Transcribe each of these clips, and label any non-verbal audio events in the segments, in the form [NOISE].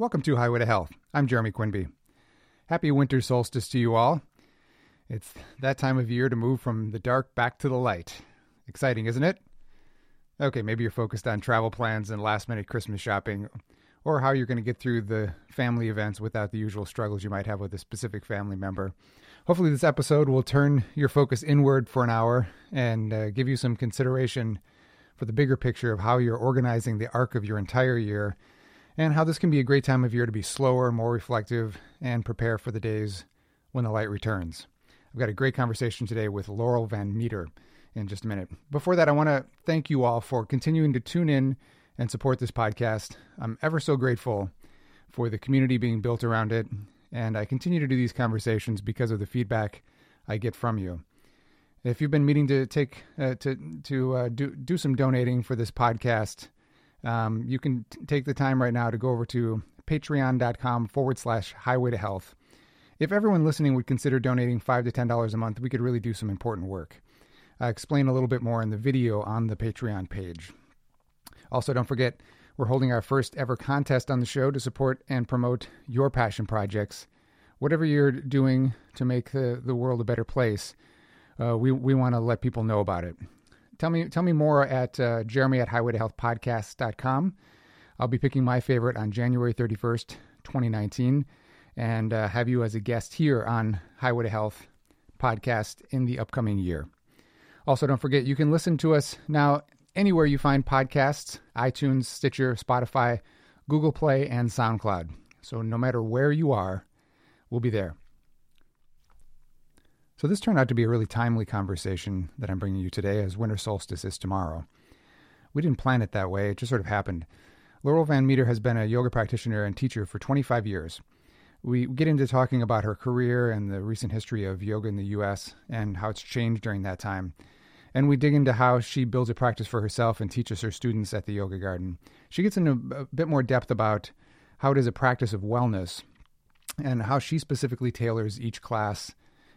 Welcome to Highway to Health. I'm Jeremy Quinby. Happy winter solstice to you all. It's that time of year to move from the dark back to the light. Exciting, isn't it? Okay, maybe you're focused on travel plans and last minute Christmas shopping, or how you're going to get through the family events without the usual struggles you might have with a specific family member. Hopefully, this episode will turn your focus inward for an hour and uh, give you some consideration for the bigger picture of how you're organizing the arc of your entire year and how this can be a great time of year to be slower, more reflective, and prepare for the days when the light returns. I've got a great conversation today with Laurel Van Meter in just a minute. Before that, I want to thank you all for continuing to tune in and support this podcast. I'm ever so grateful for the community being built around it, and I continue to do these conversations because of the feedback I get from you. If you've been meaning to take uh, to to uh, do do some donating for this podcast, um, you can t- take the time right now to go over to patreon.com forward slash highway to health. If everyone listening would consider donating five to ten dollars a month, we could really do some important work. I explain a little bit more in the video on the Patreon page. Also, don't forget we're holding our first ever contest on the show to support and promote your passion projects. Whatever you're doing to make the, the world a better place, uh, we we want to let people know about it. Tell me tell me more at uh, Jeremy at Highway to Health Podcast.com. I'll be picking my favorite on January 31st, 2019, and uh, have you as a guest here on Highway to Health podcast in the upcoming year. Also, don't forget you can listen to us now anywhere you find podcasts iTunes, Stitcher, Spotify, Google Play, and SoundCloud. So, no matter where you are, we'll be there. So, this turned out to be a really timely conversation that I'm bringing you today, as winter solstice is tomorrow. We didn't plan it that way, it just sort of happened. Laurel Van Meter has been a yoga practitioner and teacher for 25 years. We get into talking about her career and the recent history of yoga in the U.S. and how it's changed during that time. And we dig into how she builds a practice for herself and teaches her students at the Yoga Garden. She gets into a bit more depth about how it is a practice of wellness and how she specifically tailors each class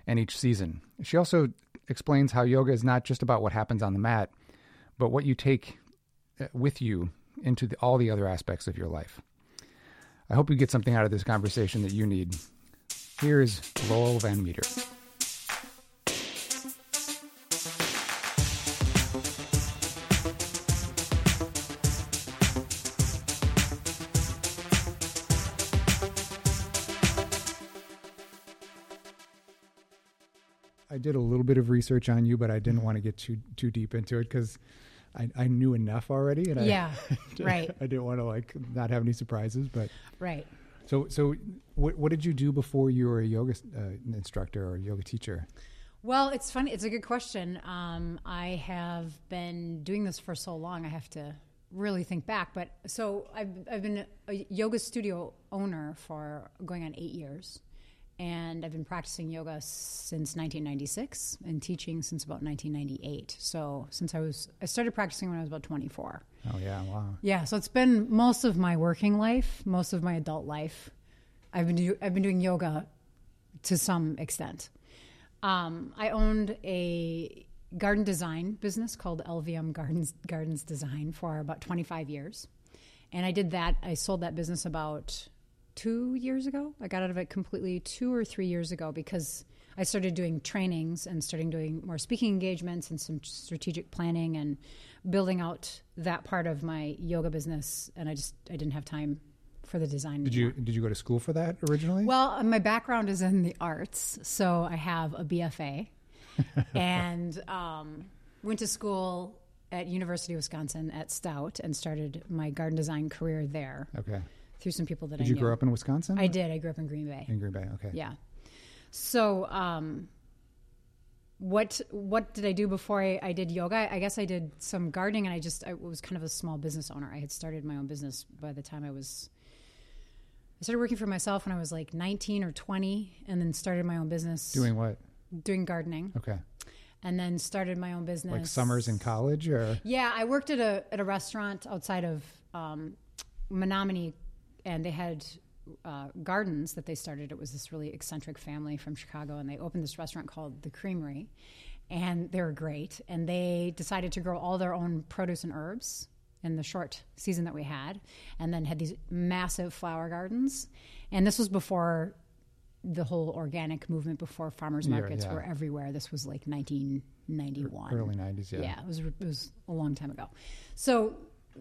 and each season. She also explains how yoga is not just about what happens on the mat, but what you take uh, with you into the, all the other aspects of your life. I hope you get something out of this conversation that you need. Here's Laurel Van Meter. Did a little bit of research on you, but I didn't want to get too too deep into it because I, I knew enough already, and Yeah, [LAUGHS] I, right. I didn't want to like not have any surprises. But Right. so so, what what did you do before you were a yoga uh, instructor or yoga teacher? Well, it's funny. It's a good question. Um, I have been doing this for so long. I have to really think back. But so I've I've been a yoga studio owner for going on eight years, and I've been practicing yoga since 1996 and teaching since about 1998. So since I was I started practicing when I was about 24. Oh yeah, wow. Yeah, so it's been most of my working life, most of my adult life. I've been do, I've been doing yoga to some extent. Um, I owned a garden design business called LVM Gardens Gardens Design for about 25 years, and I did that. I sold that business about two years ago. I got out of it completely two or three years ago because I started doing trainings and starting doing more speaking engagements and some strategic planning and building out that part of my yoga business. And I just I didn't have time for the design. Did you did you go to school for that originally? Well, my background is in the arts, so I have a BFA, [LAUGHS] and um, went to school at University of Wisconsin at Stout and started my garden design career there okay. Through some people that Did I you knew. grow up in Wisconsin? I did. I grew up in Green Bay. in Green Bay. Okay. Yeah. So, um, what what did I do before I, I did yoga? I guess I did some gardening, and I just I was kind of a small business owner. I had started my own business by the time I was. I started working for myself when I was like 19 or 20, and then started my own business Doing what? doing gardening, Okay. and then started my own business. Like summers in college or Yeah, I worked at a at a restaurant outside of um, Menomonie, and they had uh, gardens that they started. It was this really eccentric family from Chicago, and they opened this restaurant called the Creamery, and they were great. And they decided to grow all their own produce and herbs in the short season that we had, and then had these massive flower gardens. And this was before the whole organic movement, before farmers Yeah, markets yeah. were everywhere. This was like 1991 Early 90s, yeah. yeah, it was it was a long time ago. So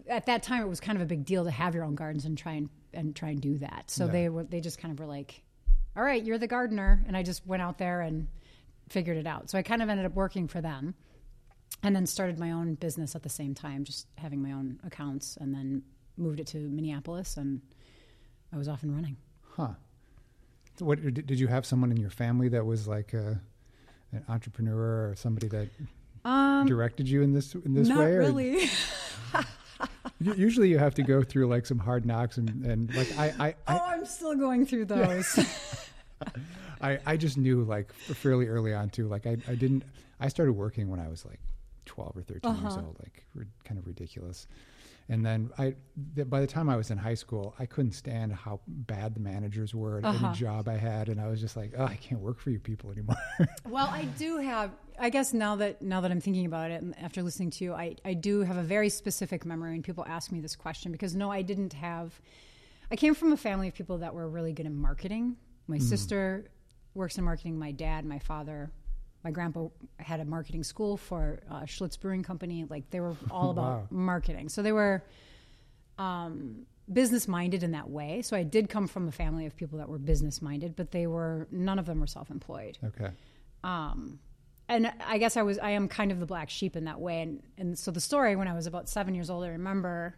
at that time, it was kind of a big deal to have your own gardens and try and and try and do that. So Yeah. they were they just kind of were like, "All right, you're the gardener," and I just went out there and figured it out. So I kind of ended up working for them, and then started my own business at the same time, just having my own accounts, and then moved it to Minneapolis, and I was off and running. Huh. So what did did you have someone in your family that was like a, an entrepreneur or somebody that Um, directed you in this in this not way? or- really. [LAUGHS] [LAUGHS] Usually you have to go through like some hard knocks and, and like I, I, I, oh, I'm still going through those. [LAUGHS] I, I just knew like fairly early on too. Like I, I didn't. I started working when I was like twelve or 13 years Uh-huh. old, like kind of ridiculous. And then I, th- by the time I was in high school, I couldn't stand how bad the managers were at Uh-huh. any job I had, and I was just like, oh, I can't work for you people anymore. [LAUGHS] Well, I do have. I guess now that now that I'm thinking about it, and after listening to you, I I do have a very specific memory. And people ask me this question because no, I didn't have. I came from a family of people that were really good in marketing. My sister works in marketing. My dad, my father, my grandpa had a marketing school for uh, Schlitz Brewing Company. Like they were all [LAUGHS] about Wow. marketing. So they were um, business minded in that way. So I did come from a family of people that were business minded, but they were none of them were self employed okay. um, and I guess I was I am kind of the black sheep in that way. And and so the story when I was about seven years old, I remember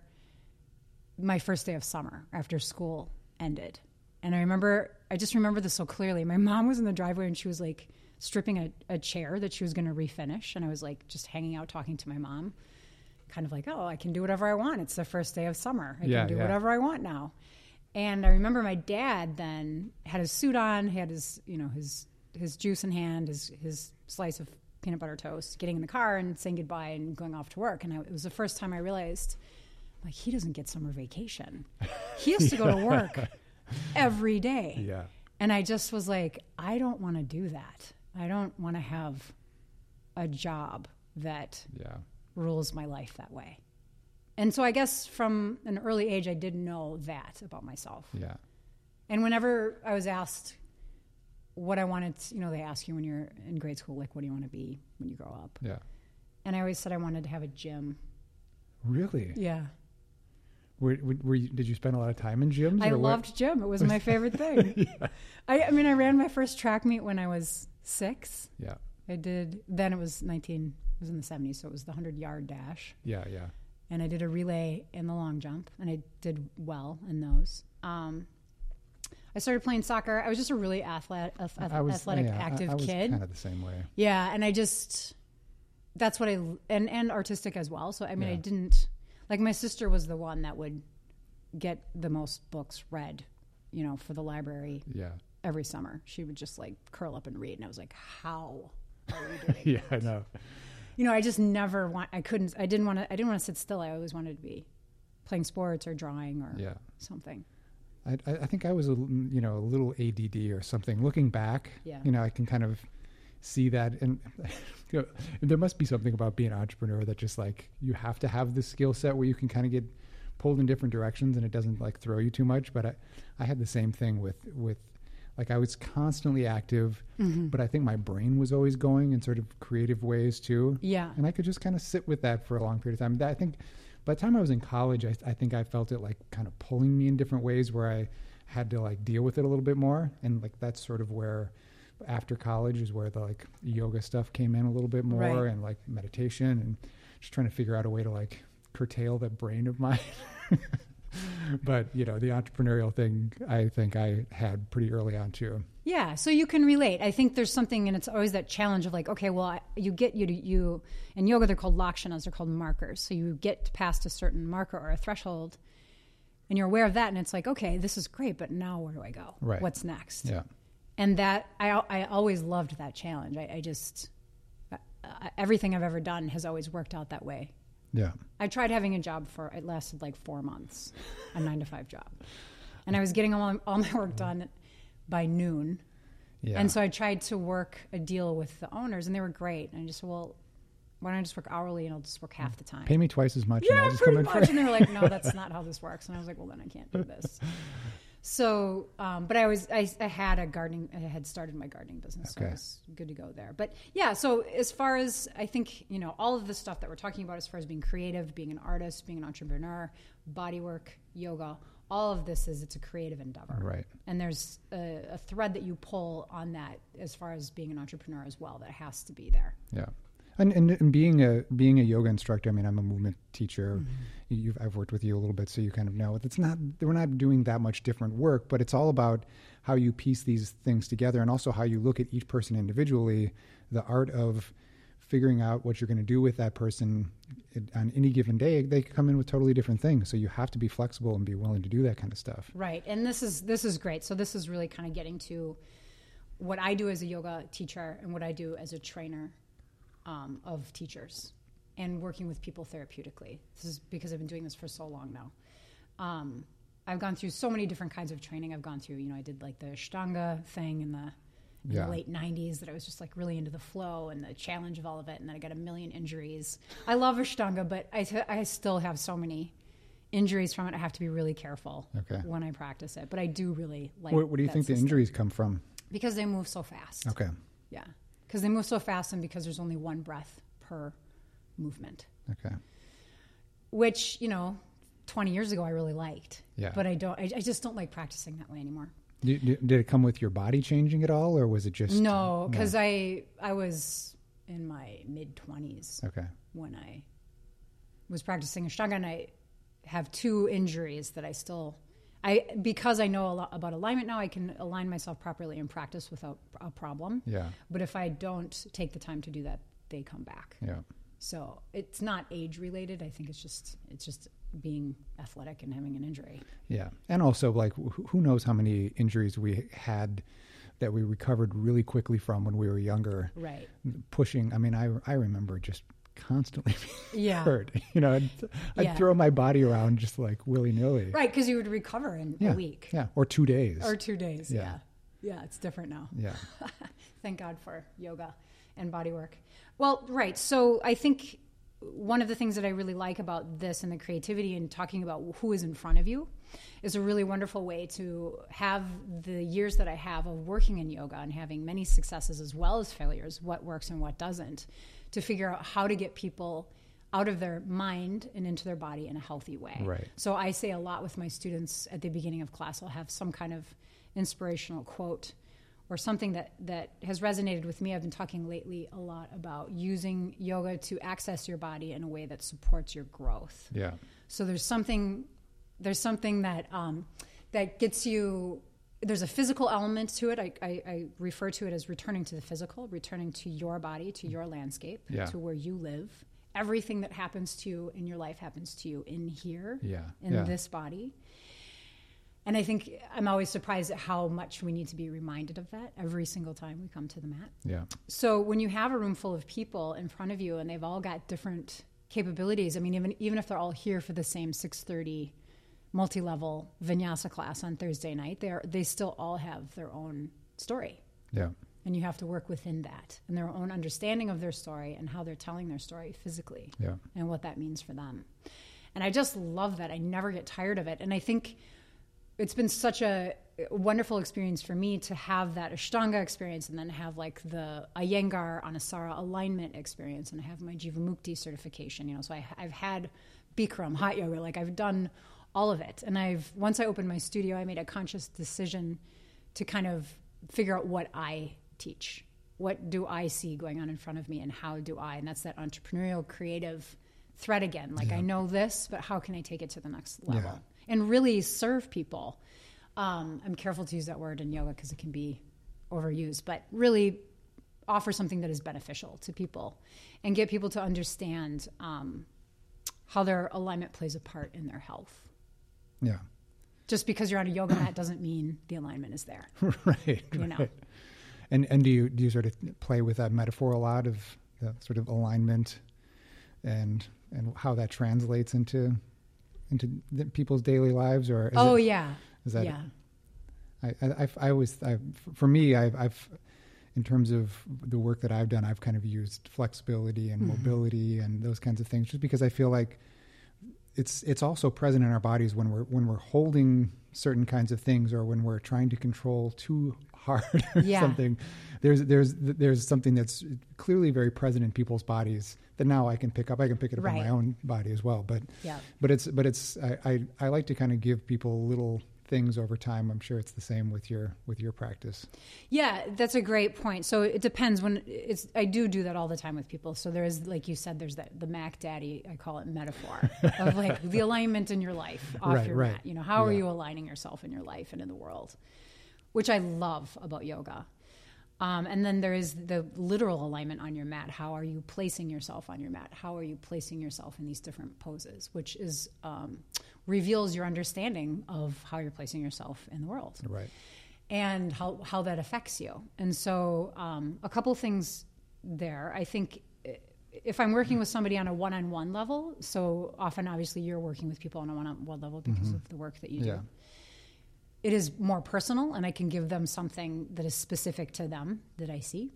my first day of summer after school ended, and I remember I just remember this so clearly. My mom was in the driveway and she was like stripping a, a chair that she was going to refinish, and I was like just hanging out talking to my mom, kind of like, oh, I can do whatever I want. It's the first day of summer. I Yeah, can do yeah. whatever I want now. And I remember my dad then had his suit on, he had his, you know, his his juice in hand, his his slice of peanut butter toast, getting in the car and saying goodbye and going off to work. And I, it was the first time I realized, like, he doesn't get summer vacation. He has to go to [LAUGHS] work every day. Yeah. And I just was like, I don't want to do that. I don't want to have a job that Yeah. rules my life that way. And so I guess from an early age, I didn't know that about myself. Yeah. And whenever I was asked what I wanted, to, you know, they ask you when you're in grade school, like, what do you want to be when you grow up? Yeah. And I always said I wanted to have a gym. Really? Yeah. Were, were, were you, did you spend a lot of time in gyms? I or what? loved gym. It was my [LAUGHS] favorite thing. I, I mean, I ran my first track meet when I was six. Yeah. I did, then it was 19, it was in the 70s, so it was the 100 yard dash. Yeah. Yeah. and I did a relay in the long jump, and I did well in those. Um, I started playing soccer. I was just a really athlete, ath- I was athletic, yeah, active I, was kid. Kind of the same way. Yeah, and I just that's what I and and artistic as well. So I mean, I didn't like my sister was the one that would get the most books read, you know, for the library Yeah. Every summer. She would just like curl up and read, and I was like, how are you [LAUGHS] doing? Yeah. I know. you know, I just never want. I couldn't. I didn't want to. I didn't want to sit still. I always wanted to be playing sports or drawing or Yeah. something. I, I think I was a you know a little ADD or something. Looking back, Yeah. you know, I can kind of see that, and [LAUGHS] you know, there must be something about being an entrepreneur that just like you have to have this skill set where you can kind of get pulled in different directions and it doesn't like throw you too much. But I I had the same thing with with like I was constantly active, Mm-hmm. but I think my brain was always going in sort of creative ways too. Yeah. and I could just kind of sit with that for a long period of time. That, I think by the time I was in college, I, I think I felt it like kind of pulling me in different ways where I had to like deal with it a little bit more, and like that's sort of where after college is where the like yoga stuff came in a little bit more, Right. and like meditation, and just trying to figure out a way to like curtail that brain of mine. [LAUGHS] [LAUGHS] but you know, the entrepreneurial thing, I think I had pretty early on too. Yeah, so you can relate. I think there's something, and it's always that challenge of like, okay, well, I- you get you you in yoga they're called lakshanas, they're called markers. So you get past a certain marker or a threshold, and you're aware of that, and it's like, okay, this is great, but now where do I go? Right. What's next? Yeah, and that I I always loved that challenge. I, I just everything I've ever done has always worked out that way. Yeah, I tried having a job for it lasted like four months, a nine to five job, and I was getting all, all my work done by noon. yeah. And so I tried to work a deal with the owners, and they were great. And I just said, well, why don't I just work hourly and I'll just work half the mm. time? Pay me twice as much. and I'll yeah, just pretty come in much. for And they're like, [LAUGHS] no, that's not how this works. And I was like, well, then I can't do this. [LAUGHS] So, um, but I was, I, I had a gardening, I had started my gardening business, so Okay. I was good to go there. But yeah, so as far as I think, you know, all of the stuff that we're talking about as far as being creative, being an artist, being an entrepreneur, body work, yoga, all of this is it's a creative endeavor. Right. And there's a, a thread that you pull on that as far as being an entrepreneur as well that has to be there. Yeah. And, and and being a being a yoga instructor, I mean, I'm a movement teacher. Mm-hmm. You've, I've worked with you a little bit, so you kind of know it's not we're not doing that much different work, but it's all about how you piece these things together, and also how you look at each person individually. The art of figuring out what you're going to do with that person on any given day. They come in with totally different things, so you have to be flexible and be willing to do that kind of stuff. Right. And this is this is great. So this is really kind of getting to what I do as a yoga teacher and what I do as a trainer um, of teachers and working with people therapeutically. This is because I've been doing this for so long now. Um, I've gone through so many different kinds of training. I've gone through, you know, I did like the Ashtanga thing in the, in Yeah. the late 90s that I was just like really into the flow and the challenge of all of it. And then I got a million injuries. I love Ashtanga, but I, t- I still have so many injuries from it. I have to be really careful Okay. when I practice it. But I do really like What, what do you think the injuries come from? Because they move so fast. Okay. Yeah. Because they move so fast and because there's only one breath per movement, Okay. which, you know, 20 years ago I really liked. Yeah. But I don't, I, I just don't like practicing that way anymore. Did, did did it come with your body changing at all, or was it just No, because I, I was in my mid 20s Okay. when I was practicing Ashtanga and I have two injuries that I still I because I know a lot about alignment now I can align myself properly in practice without a problem. Yeah. But if I don't take the time to do that, they come back. Yeah. So it's not age related. I think it's just it's just being athletic and having an injury. Yeah, and also like who knows how many injuries we had that we recovered really quickly from when we were younger. Right. Pushing, I mean, I I remember just constantly [LAUGHS] Yeah. hurt. You know, I'd, I'd Yeah. throw my body around just like willy nilly. Right, because you would recover in Yeah. a week Yeah, or two days. or two days. Yeah. Yeah. yeah. it's different now. yeah. [LAUGHS] Thank God for yoga and body work. Well, right. So I think one of the things that I really like about this and the creativity and talking about who is in front of you is a really wonderful way to have the years that I have of working in yoga and having many successes as well as failures, what works and what doesn't, to figure out how to get people out of their mind and into their body in a healthy way. Right. So I say a lot with my students at the beginning of class. I'll have some kind of inspirational quote or something that, that has resonated with me. I've been talking lately a lot about using yoga to access your body in a way that supports your growth. Yeah. So there's something there's something that um, that gets you. There's a physical element to it. I, I, I refer to it as returning to the physical, returning to your body, to your landscape, Yeah. to where you live. Everything that happens to you in your life happens to you in here, Yeah. in Yeah. this body. And I think I'm always surprised at how much we need to be reminded of that every single time we come to the mat. Yeah. So when you have a room full of people in front of you and they've all got different capabilities, I mean, even even if they're all here for the same 6:30 multi-level vinyasa class on Thursday night, they are they still all have their own story, Yeah. and you have to work within that and their own understanding of their story and how they're telling their story physically Yeah. and what that means for them. And I just love that. I never get tired of it. And I think it's been such a wonderful experience for me to have that Ashtanga experience and then have like the Iyengar Anusara alignment experience and I have my Jivamukti certification, you know. So I, I've had Bikram, hot yoga, like I've done all of it. And I've, once I opened my studio, I made a conscious decision to kind of figure out what I teach. What do I see going on in front of me and how do I? And that's that entrepreneurial creative thread again. Like I know this, but how can I take it to the next level? Yeah. and really serve people. Um, I'm careful to use that word in yoga because it can be overused, but really offer something that is beneficial to people and get people to understand um, how their alignment plays a part in their health. Yeah. Just because you're on a yoga mat [CLEARS THROAT] doesn't mean the alignment is there. [LAUGHS] right. You know. right. And and do you do you sort of play with that metaphor a lot of the sort of alignment and and how that translates into into the, people's daily lives or is oh it, yeah, is that yeah, I, I, I've- always, I, for me, I've, I've, in terms of the work that I've done, I've kind of used flexibility and mm-hmm. mobility and those kinds of things, just because I feel like it's it's also present in our bodies when we're when we're holding certain kinds of things or when we're trying to control too hard [LAUGHS] or Yeah. something. There's there's there's something that's clearly very present in people's bodies that now I can pick up. I can pick it up in Right. my own body as well. But Yeah. but it's but it's I, I I like to kind of give people little things over time. I'm sure it's the same with your with your practice. Yeah, that's a great point. So it depends when it's. I do do that all the time with people. So there is, like you said, there's that the Mac Daddy. I call it metaphor [LAUGHS] of like the alignment in your life off Right, your right. mat. You know, how are you aligning yourself in your life and in the world, which I love about yoga. Um, and then there is the literal alignment on your mat. How are you placing yourself on your mat? How are you placing yourself in these different poses? Which is um, reveals your understanding of how you're placing yourself in the world Right. and how, how that affects you. And so, um, a couple things there. I think if I'm working with somebody on a one on one level, so often obviously you're working with people on a one on one level because of the work that you do. Yeah. It is more personal, and I can give them something that is specific to them that I see.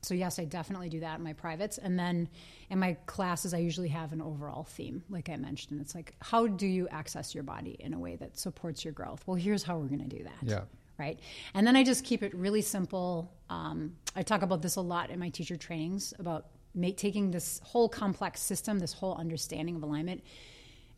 So, yes, I definitely do that in my privates. And then in my classes, I usually have an overall theme, like I mentioned. It's like, how do you access your body in a way that supports your growth? Well, here's how we're going to do that Yeah. right? And then I just keep it really simple. Um, I talk about this a lot in my teacher trainings about make, taking this whole complex system, this whole understanding of alignment,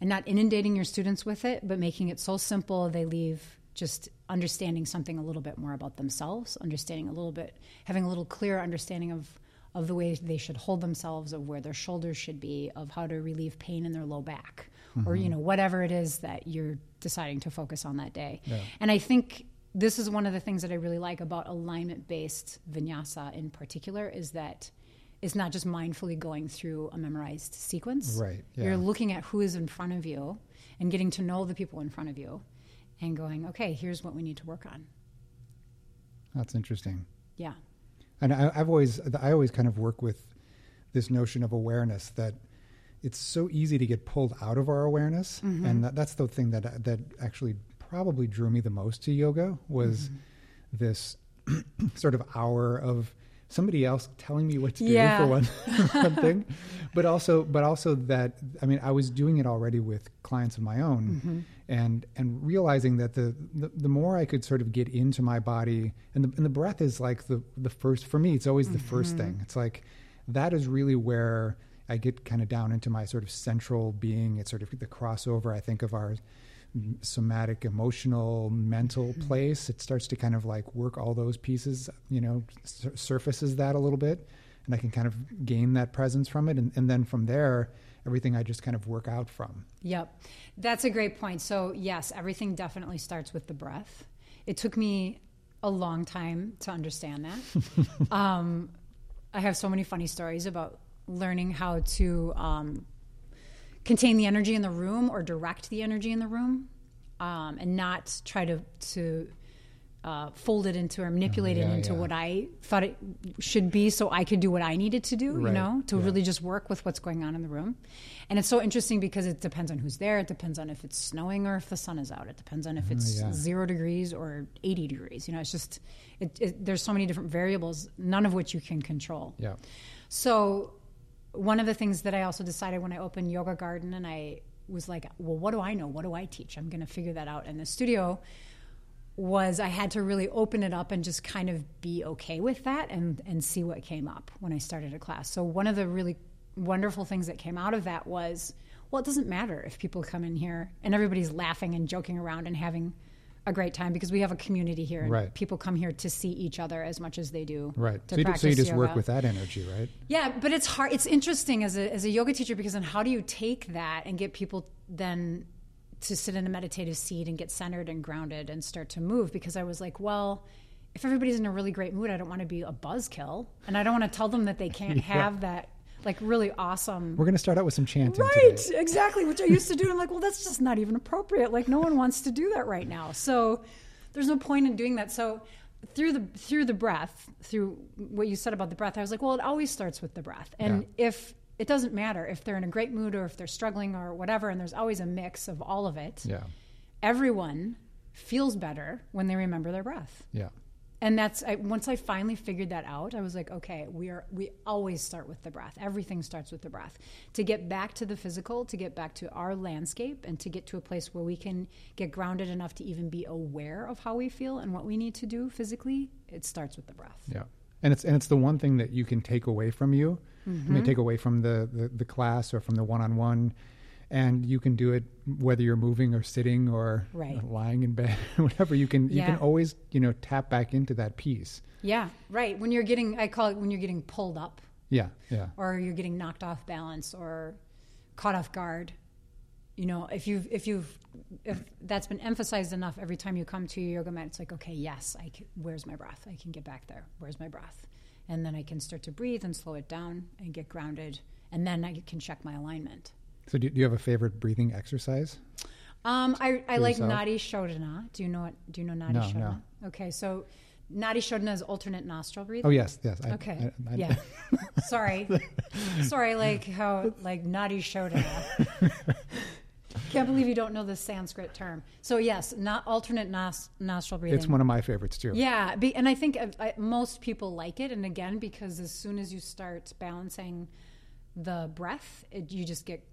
and not inundating your students with it, but making it so simple they leave just understanding something a little bit more about themselves, understanding a little bit, having a little clearer understanding of of the way they should hold themselves, of where their shoulders should be, of how to relieve pain in their low back, or you mm-hmm. know whatever it is that you're deciding to focus on that day. Yeah. And I think this is one of the things that I really like about alignment based vinyasa in particular is that it's not just mindfully going through a memorized sequence. Right, yeah. You're looking at who is in front of you and getting to know the people in front of you and going, okay, here's what we need to work on. That's interesting. Yeah. And I, I've always, I always kind of work with this notion of awareness that it's so easy to get pulled out of our awareness, mm-hmm. and that, that's the thing that that actually probably drew me the most to yoga was mm-hmm. this [CLEARS THROAT] sort of hour of somebody else telling me what to Yeah. do for one, [LAUGHS] [LAUGHS] one thing, but also, but also that I mean, I was doing it already with clients of my own, mm-hmm. and and realizing that the, the the more I could sort of get into my body, and the and the breath is like the the first for me. It's always the first mm-hmm. thing. It's like that is really where I get kind of down into my sort of central being. It's sort of the crossover. I think of our somatic, emotional, mental place. It starts to kind of like work all those pieces, you know, sur- surfaces that a little bit. And I can kind of gain that presence from it. And, and then from there, everything I just kind of work out from. Yep. That's a great point. So, yes, everything definitely starts with the breath. It took me a long time to understand that. [LAUGHS] um, I have so many funny stories about learning how to um, contain the energy in the room or direct the energy in the room um, and not try to, to uh, fold it into or manipulate yeah, it into yeah. what I thought it should be so I could do what I needed to do, you know, to yeah. really just work with what's going on in the room. And it's so interesting because it depends on who's there. It depends on if it's snowing or if the sun is out. It depends on if it's yeah. zero degrees or 80 degrees. You know, it's just, it, it, there's so many different variables, none of which you can control. Yeah. So, one of the things that I also decided when I opened Yoga Garden and I was like, well, what do I know? What do I teach? I'm going to figure that out in the studio. Was I had to really open it up and just kind of be okay with that and, and see what came up when I started a class. So, one of the really wonderful things that came out of that was, well, it doesn't matter if people come in here and everybody's laughing and joking around and having a great time because we have a community here. And Right. People come here to see each other as much as they do. Right. So you, so you just work with that energy, right? Yeah, but it's hard. It's interesting as a as a yoga teacher because then how do you take that and get people then to sit in a meditative seat and get centered and grounded and start to move? Because I was like, well, if everybody's in a really great mood, I don't want to be a buzzkill, and I don't want to tell them that they can't [LAUGHS] have that like really awesome. We're going to start out with some chanting Right, today. exactly, which I used to do. And I'm like, well, that's just not even appropriate. Like, no one wants to do that right now. So, there's no point in doing that. So, through the through the breath, through what you said about the breath, I was like, well, it always starts with the breath. And if it doesn't matter if they're in a great mood or if they're struggling or whatever, and there's always a mix of all of it. Yeah. Everyone feels better when they remember their breath. Yeah. And that's I, once I finally figured that out, I was like, okay, we are we always start with the breath. Everything starts with the breath. To get back to the physical, to get back to our landscape, and to get to a place where we can get grounded enough to even be aware of how we feel and what we need to do physically, it starts with the breath. Yeah, and it's and it's the one thing that you can take away from you. Mm-hmm. You may take away from the, the the class or from the one on one, and you can do it whether you're moving or sitting or Right. lying in bed, [LAUGHS] whatever. You can you can always you know tap back into that piece. Yeah, right. When you're getting, I call it when you're getting pulled up, Yeah, yeah, or you're getting knocked off balance, or caught off guard. You know, if you've if you've if that's been emphasized enough every time you come to your yoga mat, it's like, okay, yes, I can, where's my breath? I can get back there. Where's my breath? And then I can start to breathe and slow it down and get grounded, and then I can check my alignment. So do, do you have a favorite breathing exercise? Um, I, I like yourself? Nadi Shodhana. Do you know what? Do you know Nadi No, Shodhana? no. Okay, so Nadi Shodhana is alternate nostril breathing. Oh yes, yes. I, Okay. I- I- yeah. [LAUGHS] Sorry. Sorry, like how like Nadi Shodhana. [LAUGHS] Can't believe you don't know the Sanskrit term. So yes, not alternate nos- nostril breathing. It's one of my favorites too. Yeah, be, and I think uh, I, most people like it. And again, because as soon as you start balancing the breath, it, you just get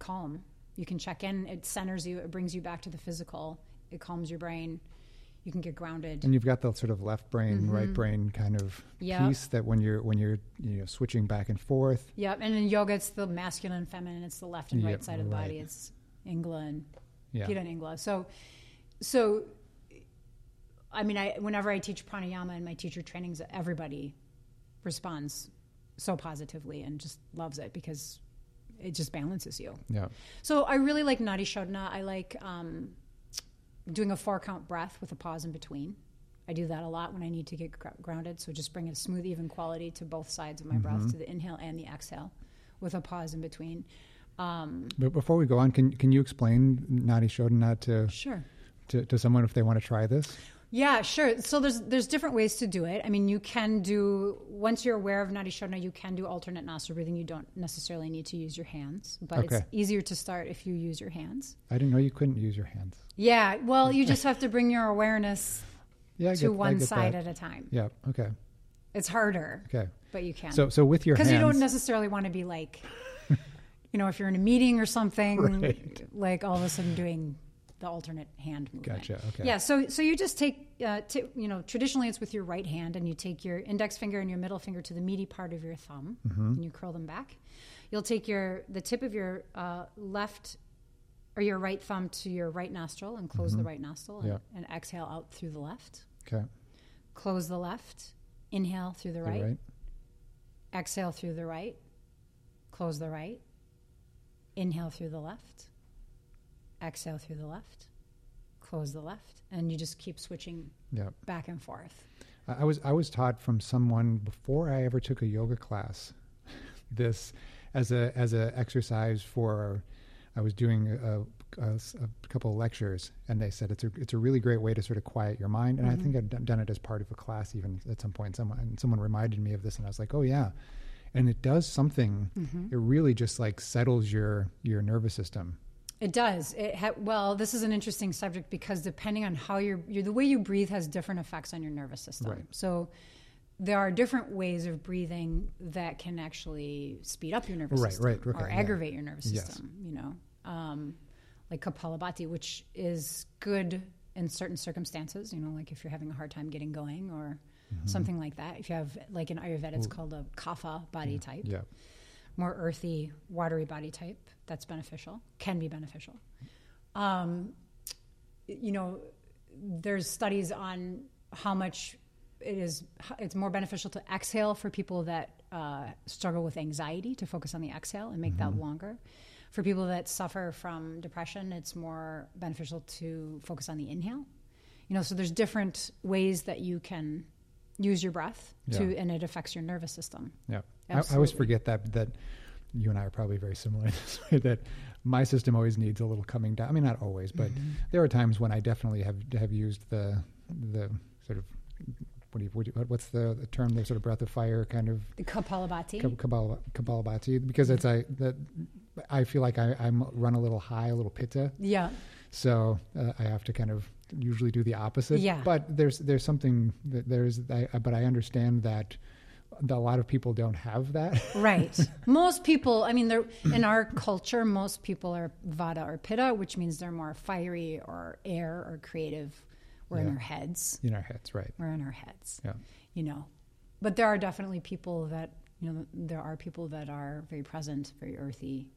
calm. You can check in. It centers you. It brings you back to the physical. It calms your brain. You can get grounded. And you've got the sort of left brain, right brain kind of Mm-hmm. Yep. piece that when you're when you're you know switching back and forth. Yep. And in yoga, it's the masculine and feminine. It's the left and right Yep, side of the body. It's Ingla and Yeah. Pita and Ingla. So, so, I mean, I whenever I teach pranayama in my teacher trainings, everybody responds so positively and just loves it because it just balances you. Yeah. So I really like Nadi Shodhana. I like um, doing a four count breath with a pause in between. I do that a lot when I need to get gr- grounded. So just bring a smooth, even quality to both sides of my breath, to the inhale and the exhale, with a pause in between. Um, But before we go on, can can you explain Nadi Shodhana to, sure. to to someone if they want to try this? Yeah, sure. So there's there's different ways to do it. I mean, you can do once you're aware of Nadi Shodhana, you can do alternate nostril breathing. You don't necessarily need to use your hands, but it's easier to start if you use your hands. I didn't know you couldn't use your hands. Yeah, well, you just [LAUGHS] have to bring your awareness Yeah, to get, one side that. at a time. Yeah. Okay. It's harder, Okay. but you can. So so with your because you don't necessarily want to be like, [LAUGHS] you know, if you're in a meeting or something, Right. like all of a sudden doing the alternate hand movement. Gotcha, okay. Yeah. So so you just take, uh, t- you know, traditionally it's with your right hand, and you take your index finger and your middle finger to the meaty part of your thumb, Mm-hmm. and you curl them back. You'll take your the tip of your uh, left or your right thumb to your right nostril and close the right nostril, and, Mm-hmm. Yeah. and exhale out through the left. okay. Close the left. Inhale through the right. Exhale through the right. Close the right. Inhale through the left. Exhale through the left. Close the left. And you just keep switching Yeah. back and forth. I was I was taught from someone before I ever took a yoga class [LAUGHS] this as a as a exercise for I was doing a, a, a couple of lectures and they said it's a it's a really great way to sort of quiet your mind and I think mm-hmm. I'd done- it as part of a class even at some point someone and someone reminded me of this and I was like oh yeah and it does something mm-hmm. it really just like settles your your nervous system It does. It ha- well, this is an interesting subject because depending on how you're, you're, the way you breathe has different effects on your nervous system. Right. So there are different ways of breathing that can actually speed up your nervous Right, system right, okay, or yeah. aggravate your nervous Yes. system. You know, um, like Kapalabhati, which is good in certain circumstances. You know, like if you're having a hard time getting going or Mm-hmm. something like that. If you have like in Ayurveda, it's called a kapha body type yeah more earthy, watery body type. That's beneficial, can be beneficial. Um, you know, there's studies on how much it is. It's more beneficial to exhale for people that uh, struggle with anxiety to focus on the exhale and make that longer. For people that suffer from depression, it's more beneficial to focus on the inhale. You know, so there's different ways that you can use your breath to, Yeah. and it affects your nervous system. Yeah, I, I always forget that that you and I are probably very similar [LAUGHS] in this way. That my system always needs a little coming down. I mean, not always, but Mm-hmm. there are times when I definitely have have used the the sort of what do you, what do you what's the, the term? The sort of breath of fire kind of Kapalabhati. kab- kabbalah kabbalabhati because it's I that I feel like I, I'm run a little high, a little pitta. Yeah. So uh, I have to kind of usually do the opposite. Yeah. But there's there's something that there's I, but I understand that a lot of people don't have that. Right. [LAUGHS] most people, I mean, they're in our culture. Most people are Vata or Pitta, which means they're more fiery or air or creative. We're in our heads. in our heads, right? We're in our heads. Yeah. You know, but there are definitely people that you know. There are people that are very present, very earthy,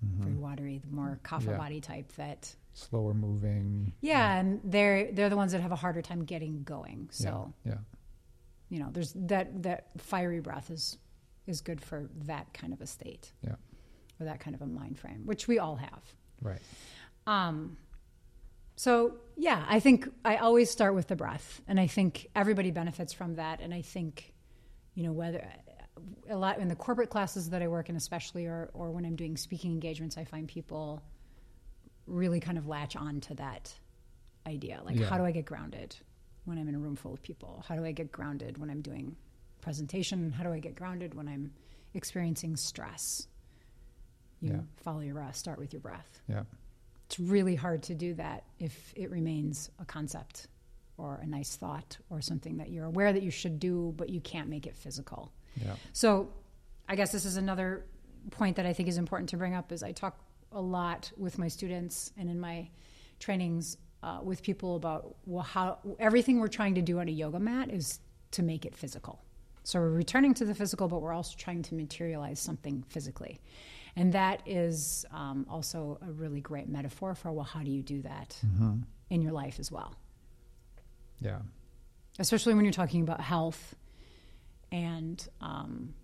very watery, the more kapha Mm-hmm. Yeah. body type. That Slower moving. yeah, and they're they're the ones that have a harder time getting going. So yeah. You know, there's that that fiery breath is is good for that kind of a state. Yeah. or that kind of a mind frame, which we all have. Right. Um, so yeah, I think I always start with the breath, and I think everybody benefits from that. And I think, you know, whether a lot in the corporate classes that I work in, especially, or or when I'm doing speaking engagements, I find people really kind of latch on to that idea. Like, Yeah. how do I get grounded when I'm in a room full of people? How do I get grounded when I'm doing presentation? How do I get grounded when I'm experiencing stress? You Yeah. follow your breath. Start with your breath Yeah. it's really hard to do that if it remains a concept or a nice thought or something that you're aware that you should do, but you can't make it physical. Yeah. So, I guess this is another point that I think is important to bring up. Is I talk a lot with my students and in my trainings uh, with people about well, how everything we're trying to do on a yoga mat is to make it physical. So we're returning to the physical, but we're also trying to materialize something physically, and that is um, also a really great metaphor for well, how do you do that in your life as well? Yeah. especially when you're talking about health and um,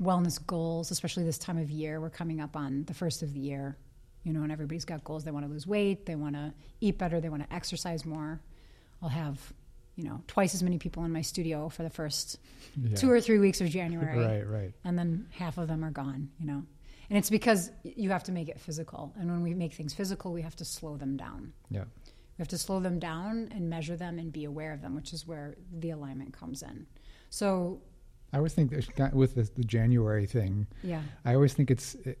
wellness goals, especially this time of year. We're coming up on the first of the year, you know, and everybody's got goals. They want to lose weight, they want to eat better, they want to exercise more. I'll have, you know, twice as many people in my studio for the first Yeah. two or three weeks of January Right. Right. and then half of them are gone, you know. And it's because you have to make it physical. And when we make things physical, we have to slow them down. Yeah. We have to slow them down and measure them and be aware of them, which is where the alignment comes in. So, I always think with the, January thing, yeah, I always think it's it,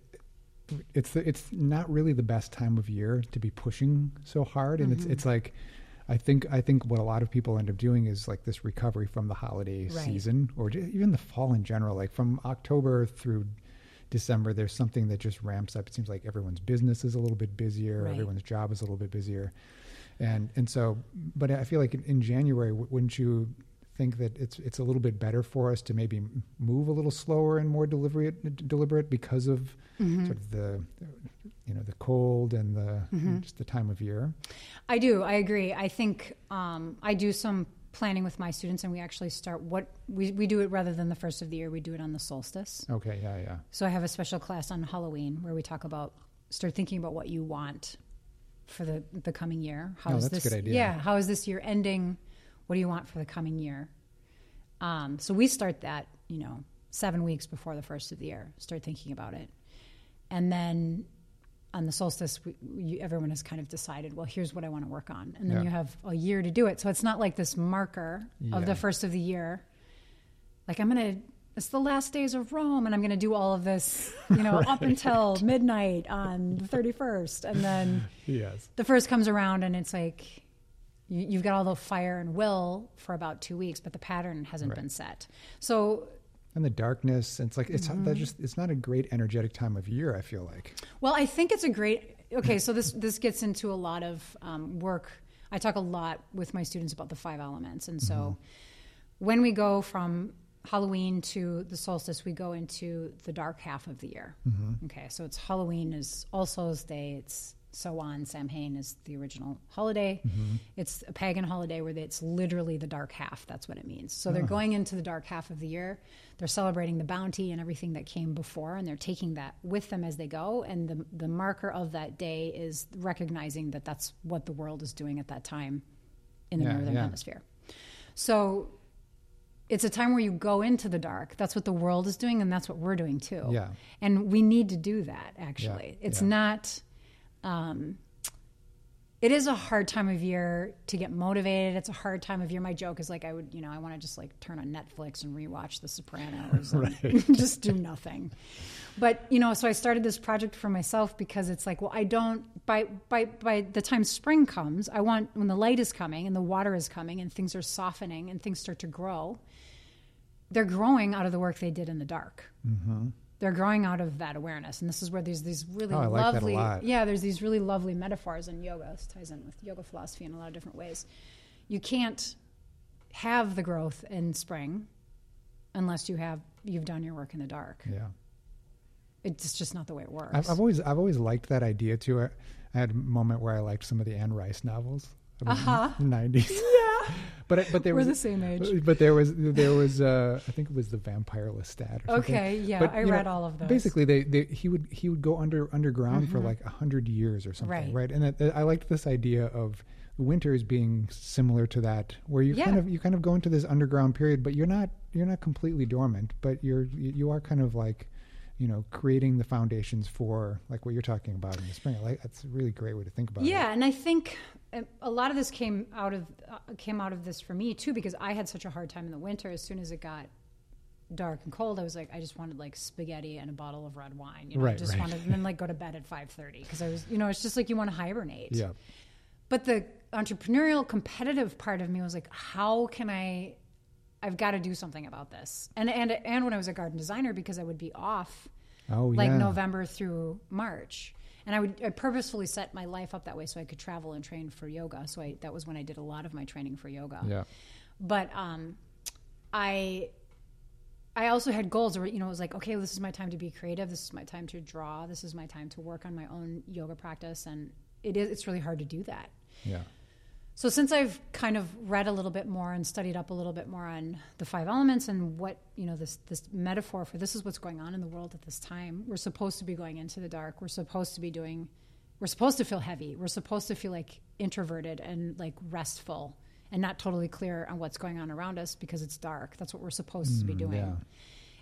it's the, it's not really the best time of year to be pushing so hard, and Mm-hmm. it's it's like. I think I think what a lot of people end up doing is like this recovery from the holiday Right. season or even the fall in general. Like from October through December, there's something that just ramps up. It seems like everyone's business is a little bit busier, Right. everyone's job is a little bit busier, and and so. But I feel like in, in January, wouldn't you think that it's it's a little bit better for us to maybe move a little slower and more deliberate deliberate because of Mm-hmm. sort of the you know the cold and the Mm-hmm. just the time of year. I do. I agree. I think um, I do some planning with my students, and we actually start what we, we do it rather than the first of the year. We do it on the solstice. Okay, yeah, yeah, So I have a special class on Halloween where we talk about start thinking about what you want for the the coming year. How Oh, is that's a this? good idea. Yeah. How is this year ending? What do you want for the coming year? Um, so we start that you know seven weeks before the first of the year. Start thinking about it, and then on the solstice, we, we, everyone has kind of decided, well, here's what I want to work on, and then Yeah. you have a year to do it. So it's not like this marker of the first of the year like I'm gonna it's the last days of Rome and I'm gonna do all of this, you know, [LAUGHS] up until midnight on the 31st. And then [LAUGHS] yes, the first comes around and it's like you, you've got all the fire and will for about two weeks, but the pattern hasn't Right. been set. So, and the darkness. It's like it's Mm-hmm. just it's not a great energetic time of year. I feel like. well, I think it's a great, okay, so this, this gets into a lot of um, work. I talk a lot with my students about the five elements. And so when we go from Halloween to the solstice, we go into the dark half of the year. Okay, so it's Halloween is All Souls Day. It's Samhain, Samhain is the original holiday. Mm-hmm. It's a pagan holiday where it's literally the dark half. That's what it means. So they're oh. going into the dark half of the year. They're celebrating the bounty and everything that came before, and they're taking that with them as they go. And the the marker of that day is recognizing that that's what the world is doing at that time in the Yeah, northern yeah. hemisphere. So it's a time where you go into the dark. That's what the world is doing, and that's what we're doing too. Yeah. And we need to do that, actually. Yeah, It's yeah. not. Um, it is a hard time of year to get motivated. It's a hard time of year. My joke is like I would, you know, I want to just like turn on Netflix and rewatch The Sopranos [LAUGHS] Right. [LAUGHS] just do nothing. But you know, so I started this project for myself because it's like, well, I don't by by by the time spring comes, I want when the light is coming and the water is coming and things are softening and things start to grow. They're growing out of the work they did in the dark. Mm-hmm. They're growing out of that awareness, and this is where there's these really Oh, I like that a lovely, lot. yeah, there's these really lovely metaphors in yoga. This ties in with yoga philosophy in a lot of different ways. You can't have the growth in spring unless you have you've done your work in the dark. Yeah. It's just not the way it works. I've, I've always I've always liked that idea too. I, I had a moment where I liked some of the Anne Rice novels. Uh-huh. 90s. [LAUGHS] [LAUGHS] yeah, But it- but there we're was the same age. But there was there was uh, I think it was the Vampire Lestat. Or something. Okay, yeah, But, I you know, read all of those. Basically, they, they he would he would go under underground for like a hundred years or something, Mm-hmm. Right. right? And I liked this idea of winters being similar to that, where you kind of you kind of go into this underground period, but you're not you're not completely dormant, but you're you are kind of like you know creating the foundations for like what you're talking about in the spring. Like that's a really great way to think about it. Yeah, and I think uh, a lot of this came out of uh, came out of this for me too because I had such a hard time in the winter. As soon as it got dark and cold, I was like, I just wanted like spaghetti and a bottle of red wine. You know, I just right. wanted and then like go to bed at five thirty because I was, you know, it's just like you want to hibernate. Yeah. But the entrepreneurial competitive part of me was like, how can I? I've got to do something about this. And and and when I was a garden designer, because I would be off Oh like yeah. November through March. And I would I purposefully set my life up that way so I could travel and train for yoga. So I, that was when I did a lot of my training for yoga. Yeah. But um, I I also had goals where you know it was like okay, this is my time to be creative. This is my time to draw. This is my time to work on my own yoga practice. And it is it's really hard to do that. Yeah. So since I've kind of read a little bit more and studied up a little bit more on the five elements and what you know this this metaphor for this is what's going on in the world at this time. We're supposed to be going into the dark. We're supposed to be doing. We're supposed to feel heavy. We're supposed to feel like introverted and like restful and not totally clear on what's going on around us because it's dark. That's what we're supposed to be Mm, doing. yeah.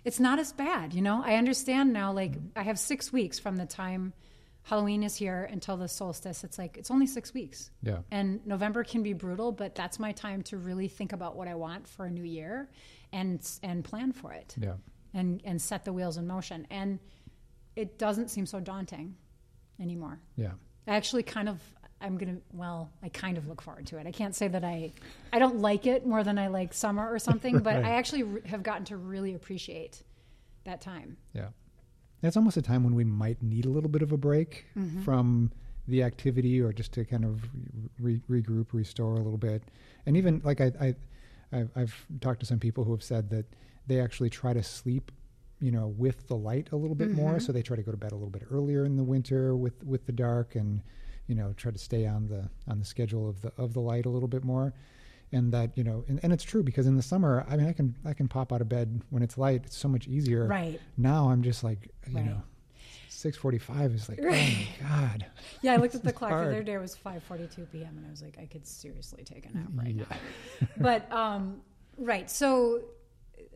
It's not as bad, you know. I understand now. Like I have six weeks from the time Halloween is here until the solstice. It's like it's only six weeks. Yeah. And November can be brutal, but that's my time to really think about what I want for a new year and and plan for it Yeah. and and set the wheels in motion. And it doesn't seem so daunting anymore. Yeah. I actually kind of I'm going to well, I kind of look forward to it. I can't say that I I don't like it more than I like summer or something, [LAUGHS] but I actually have gotten to really appreciate that time. Yeah. It's almost a time when we might need a little bit of a break Mm-hmm. from the activity or just to kind of re- regroup, restore a little bit. And even like I, I, I've, I've talked to some people who have said that they actually try to sleep, you know, with the light a little bit more. Mm-hmm. So they try to go to bed a little bit earlier in the winter with, with the dark and, you know, try to stay on the, on the schedule of the, of the light a little bit more. And that, you know, and, and it's true because in the summer, I mean, I can, I can pop out of bed when it's light. It's so much easier Right. now I'm just like, you Right. know, six forty-five is like, oh my god. Yeah, I looked at the [LAUGHS] clock the other day. It was 5:42 p.m. and I was like, I could seriously take a nap right Yeah. now. But um, right, so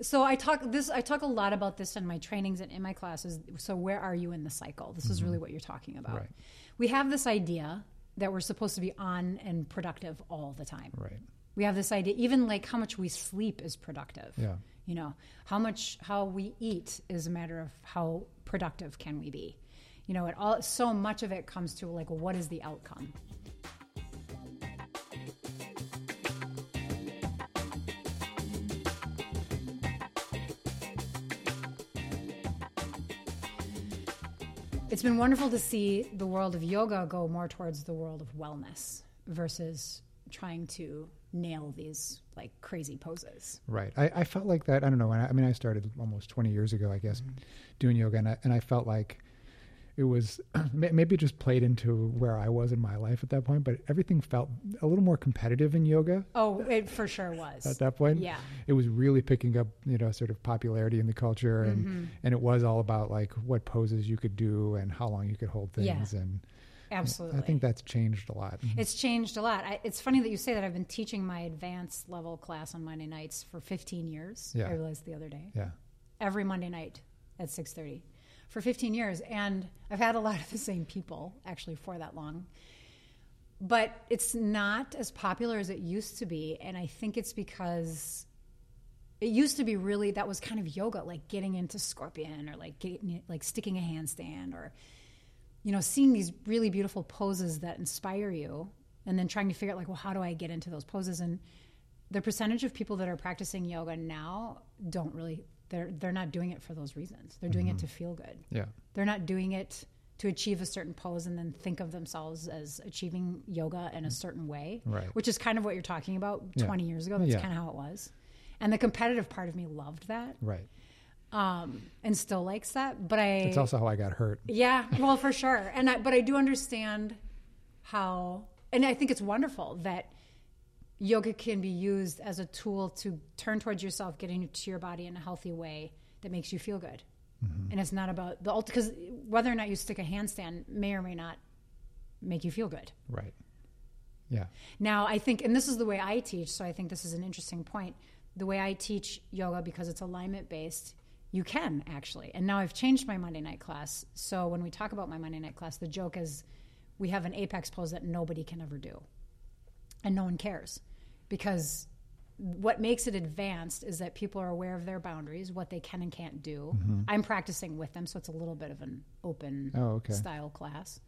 so I talk this. I talk a lot about this in my trainings and in my classes. So where are you in the cycle? This is really what you're talking about. Right. We have this idea that we're supposed to be on and productive all the time. Right. We have this idea, even like how much we sleep is productive. Yeah. You know, how much how we eat is a matter of how productive can we be. You know, it all so much of it comes to like what is the outcome. It's been wonderful to see the world of yoga go more towards the world of wellness versus trying to nail these like crazy poses. Right. I, I felt like that. I don't know. when I, I mean, I started almost 20 years ago, I guess, doing yoga, and I, and I felt like it was [CLEARS THROAT] maybe it just played into where I was in my life at that point, but everything felt a little more competitive in yoga Oh, it for sure was. at that point. Yeah. It was really picking up, you know, sort of popularity in the culture, and Mm-hmm. and it was all about like what poses you could do and how long you could hold things, Yeah. and Absolutely. I think that's changed a lot. Mm-hmm. It's changed a lot. I, it's funny that you say that. I've been teaching my advanced level class on Monday nights for 15 years. Yeah. I realized the other day. Yeah. Every Monday night at 6:30 for 15 years, and I've had a lot of the same people actually for that long. but it's not as popular as it used to be. And I think it's because it used to be really that was kind of yoga, like getting into scorpion or like getting, like sticking a handstand or you know seeing these really beautiful poses that inspire you, and then trying to figure out like, well, how do I get into those poses? And the percentage of people that are practicing yoga now don't really they're they're not doing it for those reasons. They're doing it mm-hmm. to feel good. Yeah. They're not doing it to achieve a certain pose and then think of themselves as achieving yoga in a mm. certain way, Right. which is kind of what you're talking about Yeah. 20 years ago. That's Yeah. kind of how it was. And the competitive part of me loved that Right. Um, and still likes that. But I, It's also how I got hurt. yeah, well, for sure. And I, but I do understand how, and I think it's wonderful that yoga can be used as a tool to turn towards yourself, getting to your body in a healthy way that makes you feel good. And it's not about the because whether or not you stick a handstand may or may not make you feel good. Right. Yeah. Now, I think, and this is the way I teach, so I think this is an interesting point. The way I teach yoga, because it's alignment based, you can actually. And now I've changed my Monday night class. So when we talk about my Monday night class, the joke is we have an apex pose that nobody can ever do. And no one cares. Because what makes it advanced is that people are aware of their boundaries, what they can and can't do. Mm-hmm. I'm practicing with them, so it's a little bit of an open Oh, okay. style class.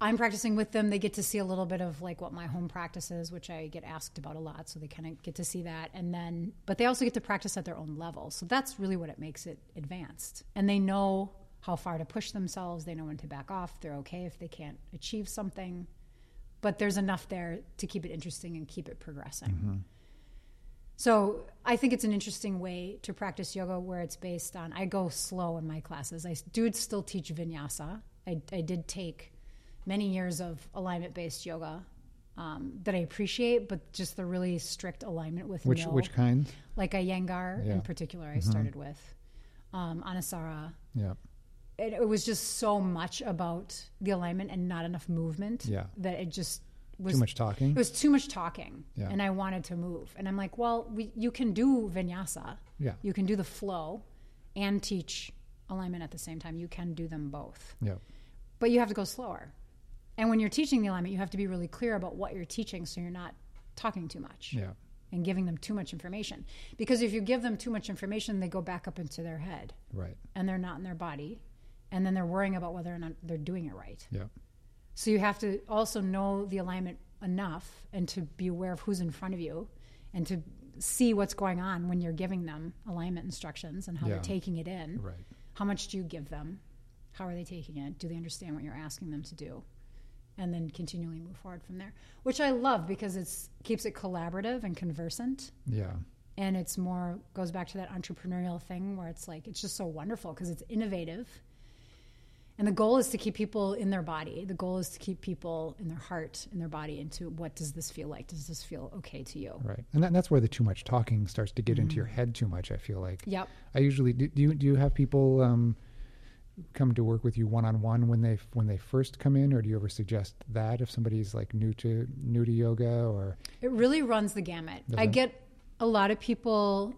I'm practicing with them. They get to see a little bit of like what my home practice is, which I get asked about a lot. So they kind of get to see that. And then, but they also get to practice at their own level. So that's really what it makes it advanced. And they know how far to push themselves. They know when to back off. They're okay if they can't achieve something. But there's enough there to keep it interesting and keep it progressing. Mm-hmm. So I think it's an interesting way to practice yoga where it's based on. I go slow in my classes. I do still teach vinyasa. I, I did take many years of alignment based yoga um, that I appreciate, but just the really strict alignment with Which no, which kind? like a Iyengar Yeah. in particular. I started with um, Anusara. Yeah. It, it was just so much about the alignment and not enough movement Yeah. that it just was Too much talking. it was too much talking, Yeah. and I wanted to move. And I'm like, well, we, you can do vinyasa, Yeah. you can do the flow, and teach alignment at the same time. You can do them both, Yeah. but you have to go slower. And when you're teaching the alignment, you have to be really clear about what you're teaching, so you're not talking too much Yeah. and giving them too much information. Because if you give them too much information, they go back up into their head, Right. and they're not in their body, and then they're worrying about whether or not they're doing it right. Yeah. So you have to also know the alignment enough and to be aware of who's in front of you and to see what's going on when you're giving them alignment instructions and how Yeah. they're taking it in. Right. How much do you give them? How are they taking it? Do they understand what you're asking them to do? And then continually move forward from there, which I love because it's keeps it collaborative and conversant Yeah. and it's more goes back to that entrepreneurial thing where it's like it's just so wonderful because it's innovative and the goal is to keep people in their body the goal is to keep people in their heart in their body into what does this feel like does this feel okay to you Right. And that, that's where the too much talking starts to get into your head too much. I feel like. yep I usually do. Do you, do you have people um, come to work with you one on one when they when they first come in, or do you ever suggest that if somebody's like new to new to yoga or? It really runs the gamut. I get a lot of people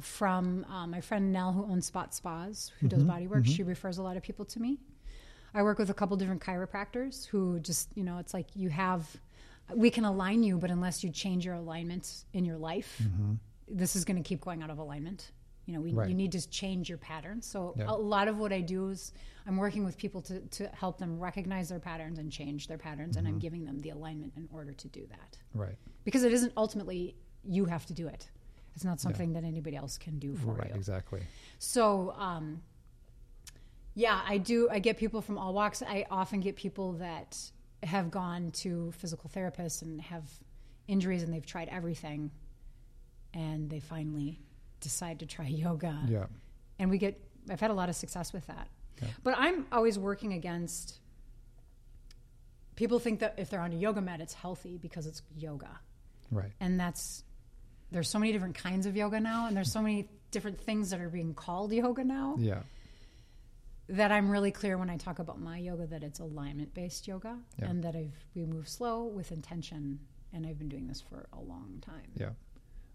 from uh, my friend nell who owns spot spas who does mm-hmm. body work. Mm-hmm. She refers a lot of people to me. I work with a couple different chiropractors who just, you know, it's like you have, we can align you, but unless you change your alignment in your life, mm-hmm. this is going to keep going out of alignment. You know, we, Right. you need to change your patterns. So Yeah. a lot of what I do is I'm working with people to, to help them recognize their patterns and change their patterns, and I'm giving them the alignment in order to do that. right? Because it isn't ultimately you have to do it. It's not something that anybody else can do for you. Right. you. Exactly. So, um, yeah, I do. I get people from all walks. I often get people that have gone to physical therapists and have injuries and they've tried everything and they finally decide to try [LAUGHS] yoga. Yeah. And we get, I've had a lot of success with that. Yeah. But I'm always working against people think that if they're on a yoga mat, it's healthy because it's yoga Right. and that's there's so many different kinds of yoga now and there's so many different things that are being called yoga now Yeah. that I'm really clear when I talk about my yoga that it's alignment based yoga Yeah. and that I've we move slow with intention and I've been doing this for a long time. Yeah.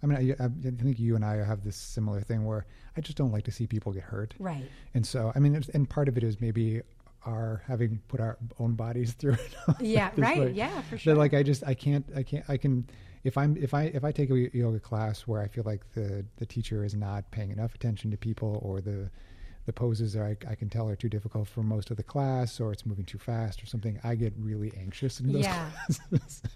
I mean, I, I think you and I have this similar thing where I just don't like to see people get hurt. Right. And so, I mean, it's- and part of it is maybe our having put our own bodies [LAUGHS] through it. Yeah, right. way. Yeah, for sure. But like I just I can't I can't I can if I'm if I if I take a yoga class where I feel like the the teacher is not paying enough attention to people or the the poses are, I, I can tell are too difficult for most of the class or it's moving too fast or something. I get really anxious in those Yeah. classes. [LAUGHS]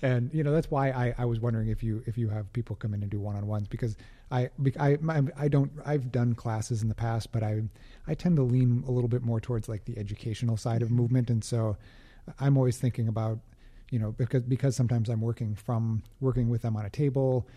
And you know that's why I, I was wondering if you if you have people come in and do one-on-ones because I I I don't I've done classes in the past but I I tend to lean a little bit more towards like the educational side of mm-hmm. movement. And so uh, I'm always thinking about you know because because sometimes I'm working from working with them on a table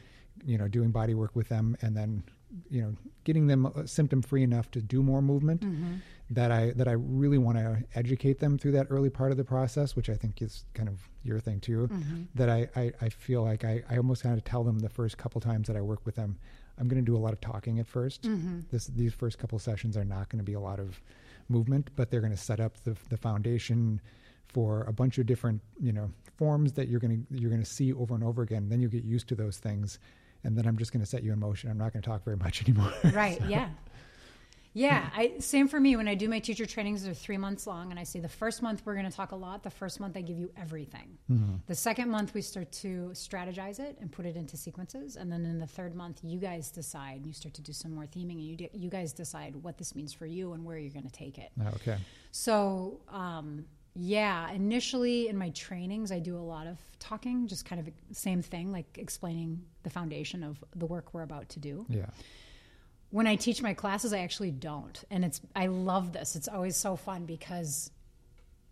you know doing body work with them and then you know getting them uh, symptom free enough to do more movement mm-hmm. that I that I really want to educate them through that early part of the process which I think is kind of your thing too mm-hmm. that I, I, I feel like I, I almost kind of tell them the first couple times that I work with them I'm going to do a lot of talking at 1st mm-hmm. this these first couple sessions are not going to be a lot of movement but they're going to set up the, the foundation for a bunch of different you know forms that you're going to you're going to see over and over again. Then you get used to those things and then I'm just going to set you in motion. I'm not going to talk very much [LAUGHS] anymore. Right yeah. Yeah I, same for me. When i do my teacher trainings they're three months long and i say the first month we're going to talk a lot. The first month i give you everything. The second month we start to strategize it and put it into sequences and then in the third month you guys decide and you start to do some more theming and you, de- you guys decide what this means for you and where you're going to take it. Okay. So, um, yeah, initially in my trainings, I do a lot of talking, just kind of same thing, like explaining the foundation of the work we're about to do. yeah When I teach my classes, I actually don't. And it's, I love this. It's always so fun because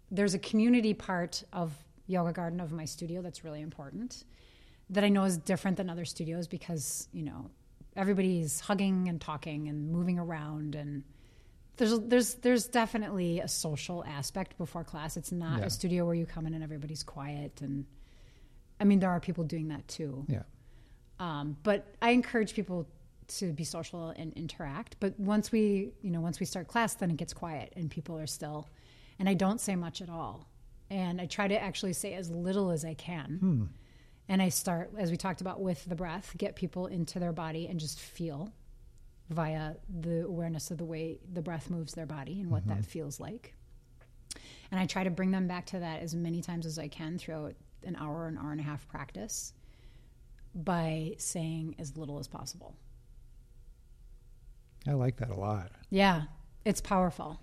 there's a community part of Yoga Garden of my studio that's really important that I know is different than other studios because, you know, everybody's hugging and talking and moving around and there's there's there's definitely a social aspect before class. It's not Yeah. a studio where you come in and everybody's quiet and I mean there are people doing that too. yeah Um, but I encourage people to be social and interact. But once we, you know, once we start class, then it gets quiet and people are still, and I don't say much at all. And I try to actually say as little as I can. Hmm. And I start, as we talked about with the breath, get people into their body and just feel via the awareness of the way the breath moves their body and what that mm-hmm. feels like. And I try to bring them back to that as many times as I can throughout an hour, an hour and a half practice by saying as little as possible. I like that a lot Yeah, it's powerful.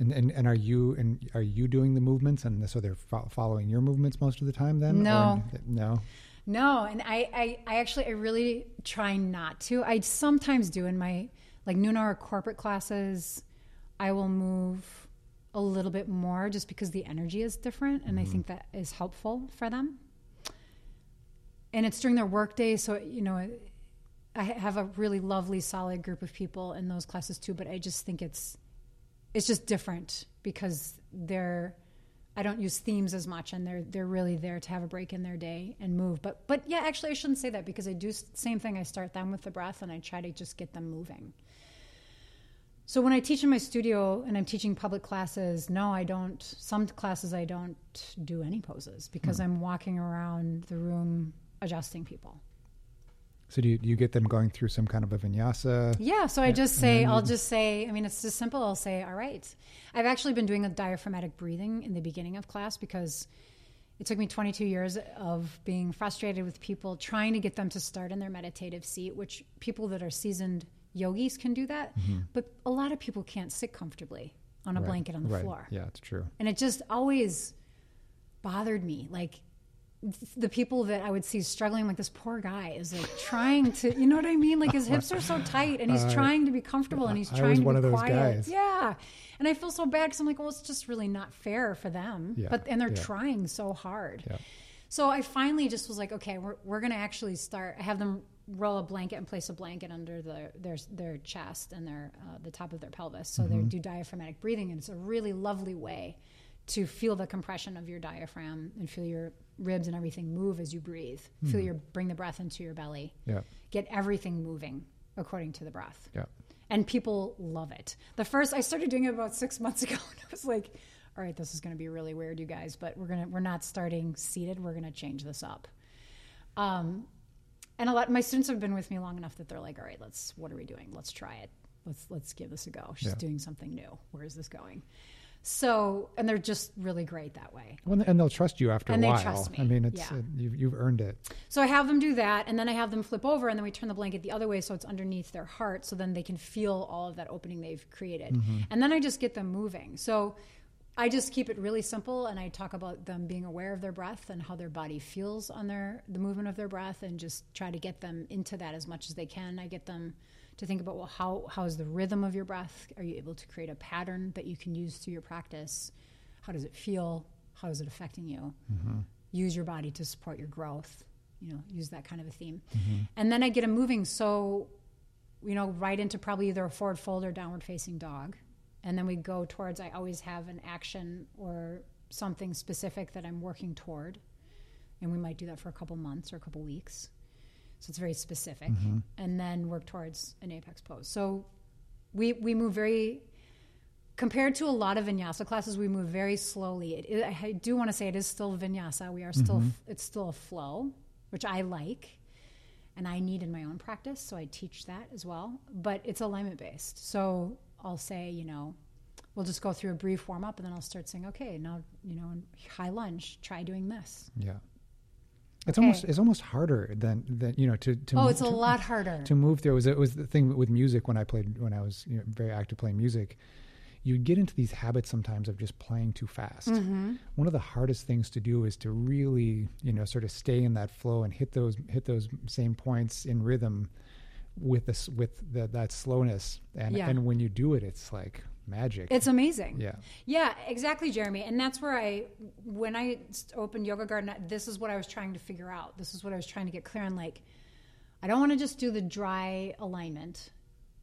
and and, and are you and are you doing the movements and so they're fo- following your movements most of the time then No. no No, and I, I, I actually, I really try not to. I sometimes do in my like noon hour corporate classes. I will move a little bit more just because the energy is different, and I mm-hmm. think that is helpful for them. And it's during their work day, so you know, I have a really lovely, solid group of people in those classes too. But I just think it's it's just different because they're I don't use themes as much, and they're they're really there to have a break in their day and move. But but yeah, actually, I shouldn't say that because I do same thing. I start them with the breath, and I try to just get them moving. So when I teach in my studio and I'm teaching public classes, no, I don't. Some classes I don't do any poses because hmm. I'm walking around the room adjusting people. So do you, do you get them going through some kind of a vinyasa Yeah, so I just say, I'll just say, I mean, it's just simple. I'll say, all right. I've actually been doing a diaphragmatic breathing in the beginning of class because it took me 22 years of being frustrated with people trying to get them to start in their meditative seat, which people that are seasoned yogis can do that. Mm-hmm. But a lot of people can't sit comfortably on a Right, blanket on the right. floor. yeah it's true And it just always bothered me. Like the people that I would see struggling, like this poor guy is like trying to, you know what I mean? Like his hips are so tight and he's Uh, trying to be comfortable and he's trying to one be of quiet. guys. Yeah. And I feel so bad because I'm like, well, it's just really not fair for them. Yeah, But, and they're yeah. trying so hard. yeah So I finally just was like, okay, we're, we're going to actually start. I have them roll a blanket and place a blanket under the, their their chest and their uh, the top of their pelvis. So Mm-hmm. they do diaphragmatic breathing, and it's a really lovely way to feel the compression of your diaphragm and feel your ribs and everything move as you breathe. Feel Hmm. your bring the breath into your belly. yeah Get everything moving according to the breath yeah and people love it. The first I started doing it about six [LAUGHS] months ago, and I was like, "All right, this is going to be really weird, you guys, but we're gonna we're not starting seated. We're going to change this up." Um, and a lot my students have been with me long enough that they're like, "All right, let's what are we doing? Let's try it." let's let's give this a go. She's Yeah. doing something new. Where is this going? So, and they're just really great that way. Well, and they'll trust you after And a they while. trust me. I mean, it's Yeah. uh, you've, you've earned it. So I have them do that, and then I have them flip over, and then we turn the blanket the other way so it's underneath their heart, so then they can feel all of that opening they've created. And then I just get them moving. So I just keep it really simple, and I talk about them being aware of their breath and how their body feels on their the movement of their breath, and just try to get them into that as much as they can. I get them to think about well, how how is the rhythm of your breath? Are you able to create a pattern that you can use through your practice? How does it feel? How is it affecting you? Mm-hmm. use your body to support your growth you know use that kind of a theme mm-hmm. and then i get them moving so you know right into probably either a forward fold or downward facing dog and then we go towards i always have an action or something specific that i'm working toward and we might do that for a couple months or a couple weeks so it's very specific. Mm-hmm. And then work towards an apex pose. So we we move very compared to a lot of vinyasa classes we move very slowly. It, it, i do want to say it is still vinyasa. We are still mm-hmm. it's still a flow which i like. And i need in my own practice so i teach that as well. But it's alignment based so i'll say you know we'll just go through a brief warm up and then i'll start saying okay now you know in high lunge try doing this. Yeah. It's Okay. almost it's almost harder than than you know to to oh it's a lot harder to move through. It was it was the thing with music when I played when I was you know, very active playing music. You'd get into these habits sometimes of just playing too fast. Mm-hmm. One of the hardest things to do is to really you know sort of stay in that flow and hit those hit those same points in rhythm with this with the, that slowness. And Yeah. and when you do it, it's like magic. it's amazing yeah. Yeah, exactly, Jeremy. And that's where I, when I opened Yoga Garden, this is what I was trying to figure out. This is what I was trying to get clear on. Like, I don't want to just do the dry alignment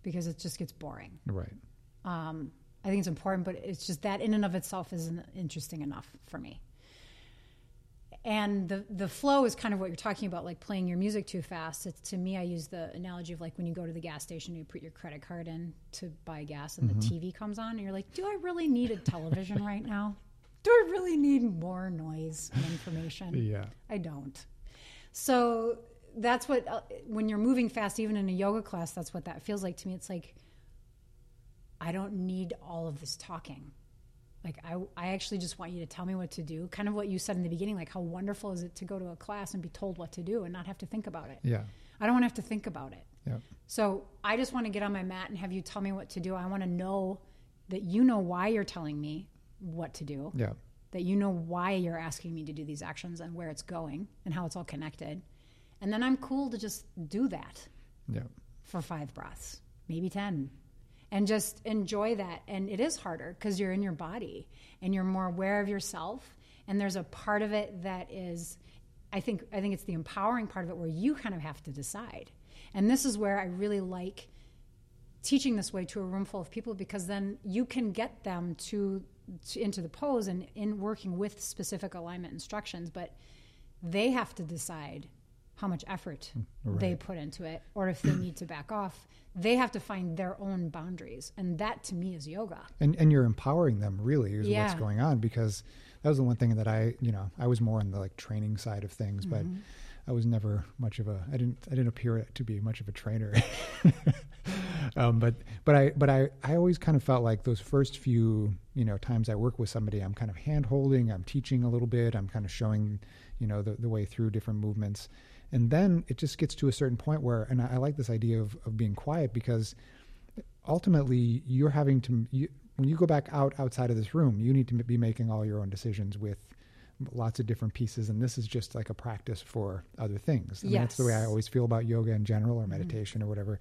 because it just gets boring. Right. Um, I think it's important, but it's just that in and of itself isn't interesting enough for me. And the the flow is kind of what you're talking about, like playing your music too fast. It's, to me, I use the analogy of like when you go to the gas station, you put your credit card in to buy gas, and the TV comes on, and you're like, "Do I really need a television [LAUGHS] right now? Do I really need more noise and information?" Yeah. I don't. So that's what uh, when you're moving fast, even in a yoga class, that's what that feels like to me. It's like I don't need all of this talking. Like I, I actually just want you to tell me what to do. Kind of what you said in the beginning. Like how wonderful is it to go to a class and be told what to do and not have to think about it. Yeah. I don't want to have to think about it. Yeah. So I just want to get on my mat and have you tell me what to do. I want to know that you know why you're telling me what to do Yeah. that you know why you're asking me to do these actions and where it's going and how it's all connected. And then I'm cool to just do that Yeah. for five breaths, maybe 10, and just enjoy that. And it is harder because you're in your body and you're more aware of yourself. And there's a part of it that is, I think, I think it's the empowering part of it where you kind of have to decide. And this is where I really like teaching this way to a room full of people because then you can get them to, to into the pose and in working with specific alignment instructions but they have to decide how much effort they put into it or if they need to back off. They have to find their own boundaries and that to me is yoga. And and you're empowering them really is Yeah. what's going on because that was the one thing that I you know I was more on the like training side of things but Mm-hmm. I was never much of a I didn't I didn't appear to be much of a trainer. [LAUGHS] Um, but but I but I I always kind of felt like those first few you know times I work with somebody I'm kind of hand holding I'm teaching a little bit I'm kind of showing you know the, the way through different movements and then it just gets to a certain point where and I, I like this idea of, of being quiet because ultimately you're having to you, when you go back out outside of this room you need to be making all your own decisions with lots of different pieces. And this is just like a practice for other things. I mean, that's the way i always feel about yoga in general or mm-hmm. meditation or whatever.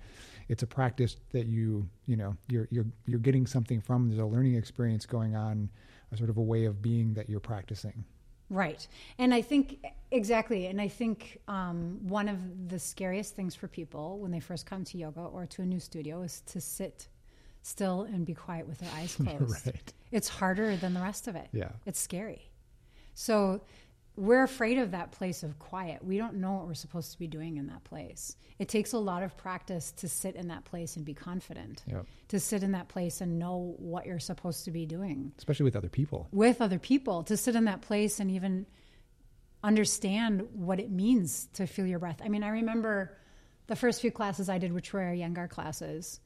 It's a practice that you you know you're you're you're getting something from. There's a learning experience going on a sort of a way of being that you're practicing Right. And I think, exactly. And I think um, one of the scariest things for people when they first come to yoga or to a new studio is to sit still and be quiet with their eyes [LAUGHS] closed. right It's harder than the rest of it. yeah It's scary. So we're afraid of that place of quiet. We don't know what we're supposed to be doing in that place. It takes a lot of practice to sit in that place and be confident, Yep. to sit in that place and know what you're supposed to be doing especially with other people with other people, to sit in that place and even understand what it means to feel your breath. I mean, I remember the first few classes I did, which were Iyengar classes.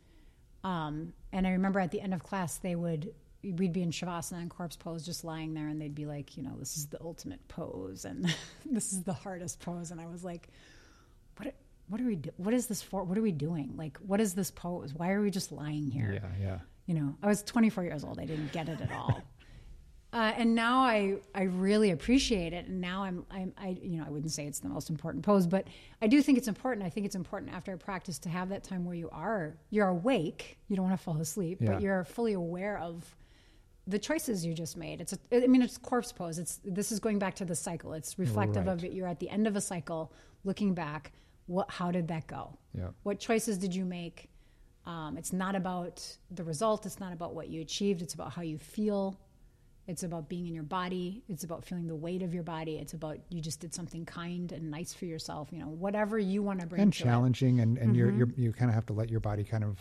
Um, and I remember at the end of class, they would we'd be in shavasana and corpse pose, just lying there, and they'd be like, you know, this is the ultimate pose, and [LAUGHS] this is the hardest pose. And I was like, what? What are we? Do- what is this for? What are we doing? Like, what is this pose? Why are we just lying here? Yeah, yeah. You know, I was 24 years old. I didn't get it at all. [LAUGHS] Uh, and now I, I really appreciate it. And now I'm, I'm, I, you know, I wouldn't say it's the most important pose, but I do think it's important. I think it's important after a practice to have that time where you are, you're awake. You don't want to fall asleep, Yeah. but you're fully aware of the choices you just made. It's, a, I mean, it's corpse pose. It's, this is going back to the cycle. It's reflective of Right. it. You're at the end of a cycle, looking back. What, how did that go? Yeah. What choices did you make? Um, it's not about the result. It's not about what you achieved. It's about how you feel. It's about being in your body. It's about feeling the weight of your body. It's about you just did something kind and nice for yourself. You know, whatever you want to bring and to it. challenging and, and you're, Mm-hmm. you're you kind of have to let your body kind of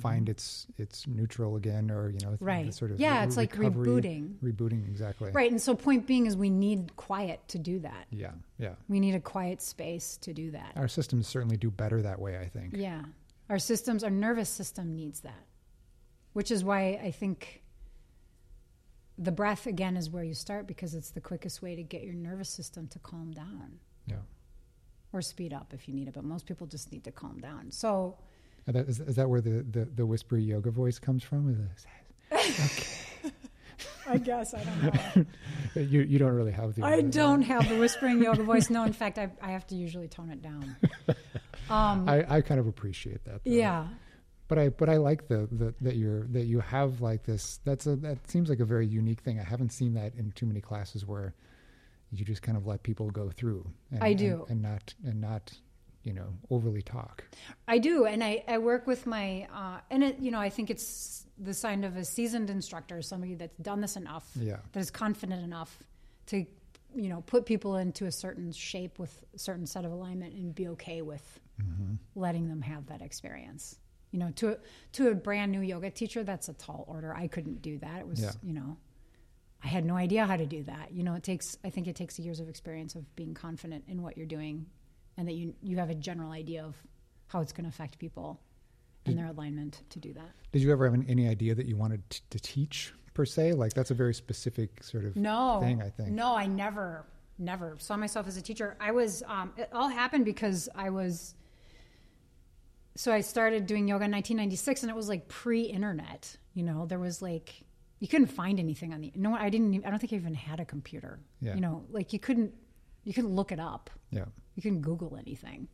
find its its neutral again or you know Right. sort of Yeah, re- it's like recovery- rebooting. rebooting exactly Right. And so, point being is we need quiet to do that. yeah yeah We need a quiet space to do that. our systems certainly do better that way i think Yeah. Our systems, our nervous system needs that, which is why I think the breath, again, is where you start because it's the quickest way to get your nervous system to calm down yeah or speed up if you need it. But most people just need to calm down. So, that, is, is that where the, the, the whispery yoga voice comes from Is it- [LAUGHS] I guess I don't know. [LAUGHS] you, you don't really have the I don't have the whispering yoga voice. No, in fact, I, I have to usually tone it down. [LAUGHS] Um, I, I kind of appreciate that though. yeah. But I but I like the, the that you're that you have like this. That's a that seems like a very unique thing. I haven't seen that in too many classes where you just kind of let people go through. And, I do. and, not and not you know overly talk. I do, and I, I work with my uh, and it you know I think it's the sign of a seasoned instructor, somebody that's done this enough, Yeah. that is confident enough to you know put people into a certain shape with a certain set of alignment and be okay with letting them have that experience. You know, to a, to a brand new yoga teacher, that's a tall order. I couldn't do that. It was Yeah. you know. I had no idea how to do that. You know, it takes I think it takes years of experience of being confident in what you're doing and that you you have a general idea of how it's going to affect people and their alignment to do that. Did you ever have an, any idea that you wanted t- to teach per se? Like that's a very specific sort of No, thing. I think. No, I never, never saw myself as a teacher. I was. Um, it all happened because I was. So I started doing yoga in 1996, and it was like pre-internet. You know, there was like you couldn't find anything on the. No, I didn't. Even, I don't think I even had a computer. Yeah. You know, like you couldn't. You couldn't look it up. Yeah. You couldn't Google anything.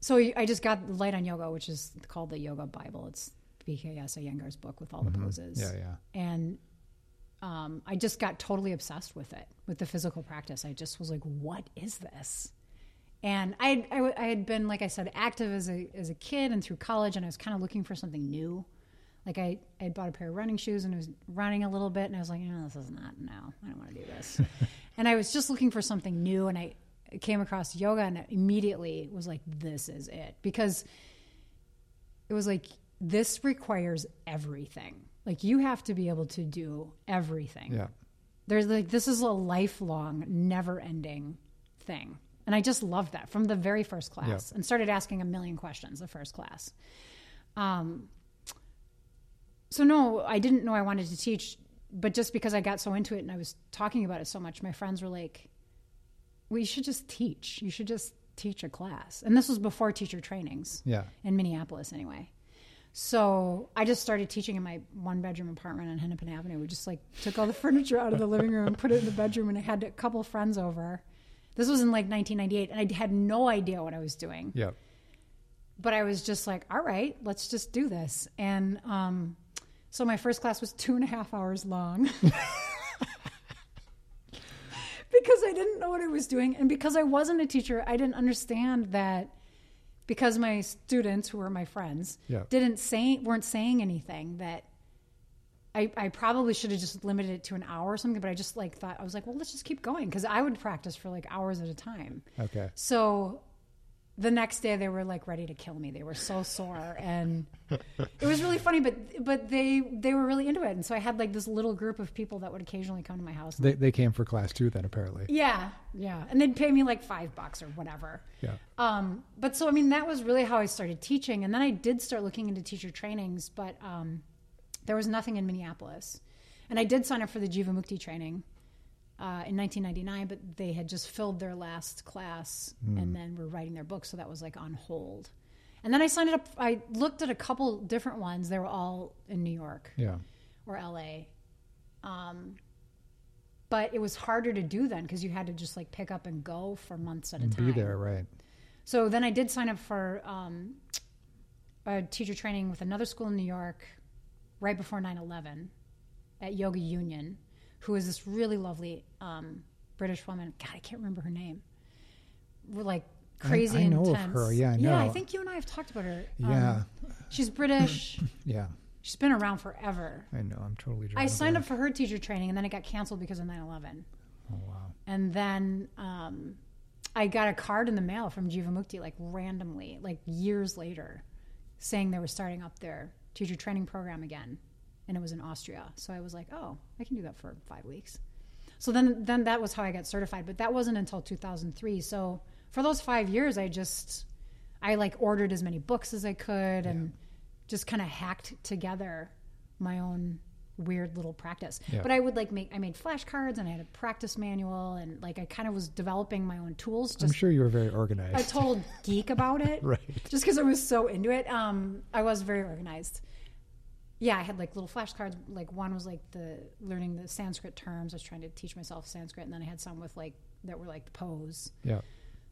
So I just got Light on Yoga, which is called the Yoga Bible. It's BKS Iyengar's book with all the poses. Mm-hmm. Yeah. Yeah. And um, I just got totally obsessed with it, with the physical practice. I just was like, what is this? And I, I, I had been, like I said, active as a, as a kid and through college, and I was kind of looking for something new. Like I, I had bought a pair of running shoes and I was running a little bit, and I was like, no, this is not, no, I don't want to do this. [LAUGHS] and I was just looking for something new, and I came across yoga and I immediately was like, this is it. Because it was like, this requires everything. Like you have to be able to do everything. Yeah. There's like this is a lifelong, never ending thing. And I just loved that from the very first class and started asking a million questions the first class. Um so no, I didn't know I wanted to teach, but just because I got so into it and I was talking about it so much, my friends were like, we should just teach. You should just teach a class." And this was before teacher trainings Yeah. in Minneapolis anyway. So I just started teaching in my one bedroom apartment on Hennepin Avenue. We just like took all the [LAUGHS] furniture out of the living room and put it in the bedroom, and I had a couple friends over. This was in like 1998, and I had no idea what I was doing. Yeah. But I was just like, all right, let's just do this. And um, so my first class was two and a half hours long. [LAUGHS] because I didn't know what I was doing. And because I wasn't a teacher, I didn't understand that because my students, who were my friends, Yeah. didn't say weren't saying anything that I, I probably should have just limited it to an hour or something, but I just like thought I was like, well, let's just keep going because I would practice for like hours at a time. Okay. So the next day they were like ready to kill me. They were so sore, and [LAUGHS] it was really funny. But but they they were really into it, and so I had like this little group of people that would occasionally come to my house. They they came for class too. Then apparently. Yeah, yeah, and they'd pay me like five bucks or whatever. Yeah. Um, but so I mean that was really how I started teaching, and then I did start looking into teacher trainings, but um, there was nothing in Minneapolis, and I did sign up for the Jiva Jivamukti training uh, in 1999, but they had just filled their last class and then were writing their book, so that was like on hold. And then I signed up. I looked at a couple different ones. They were all in New York Yeah. or LA. Um, but it was harder to do then because you had to just like pick up and go for months at a time. be there, right? So then I did sign up for um, a teacher training with another school in New York right before 9 11 at Yoga Union, who is this really lovely um, British woman. God, I can't remember her name. We're like crazy I know of intense. her. Yeah, I Yeah, I think you and I have talked about her. Um, Yeah. she's British. [LAUGHS] Yeah. she's been around forever. I know. I'm totally. I signed up for her teacher training and then it got canceled because of 9 11. Oh wow. And then um, I got a card in the mail from Jivamukti, like randomly, like years later, saying they were starting up their teacher training program again. And it was in Austria. So I was like, oh, I can do that for five weeks. So then, then that was how I got certified. But that wasn't until 2003. So for those five years, I just, I like ordered as many books as I could and just kind of hacked together my own weird little practice. Yeah. But I would like make I made flashcards and I had a practice manual and like I kind of was developing my own tools. I'm sure you were very a organized. total [LAUGHS] geek about it, Right. Just because I was so into it. Um, I was very organized. Yeah, I had like little flashcards. Like one was like the learning the Sanskrit terms. I was trying to teach myself Sanskrit, and then I had some with like that were like the pose. Yeah.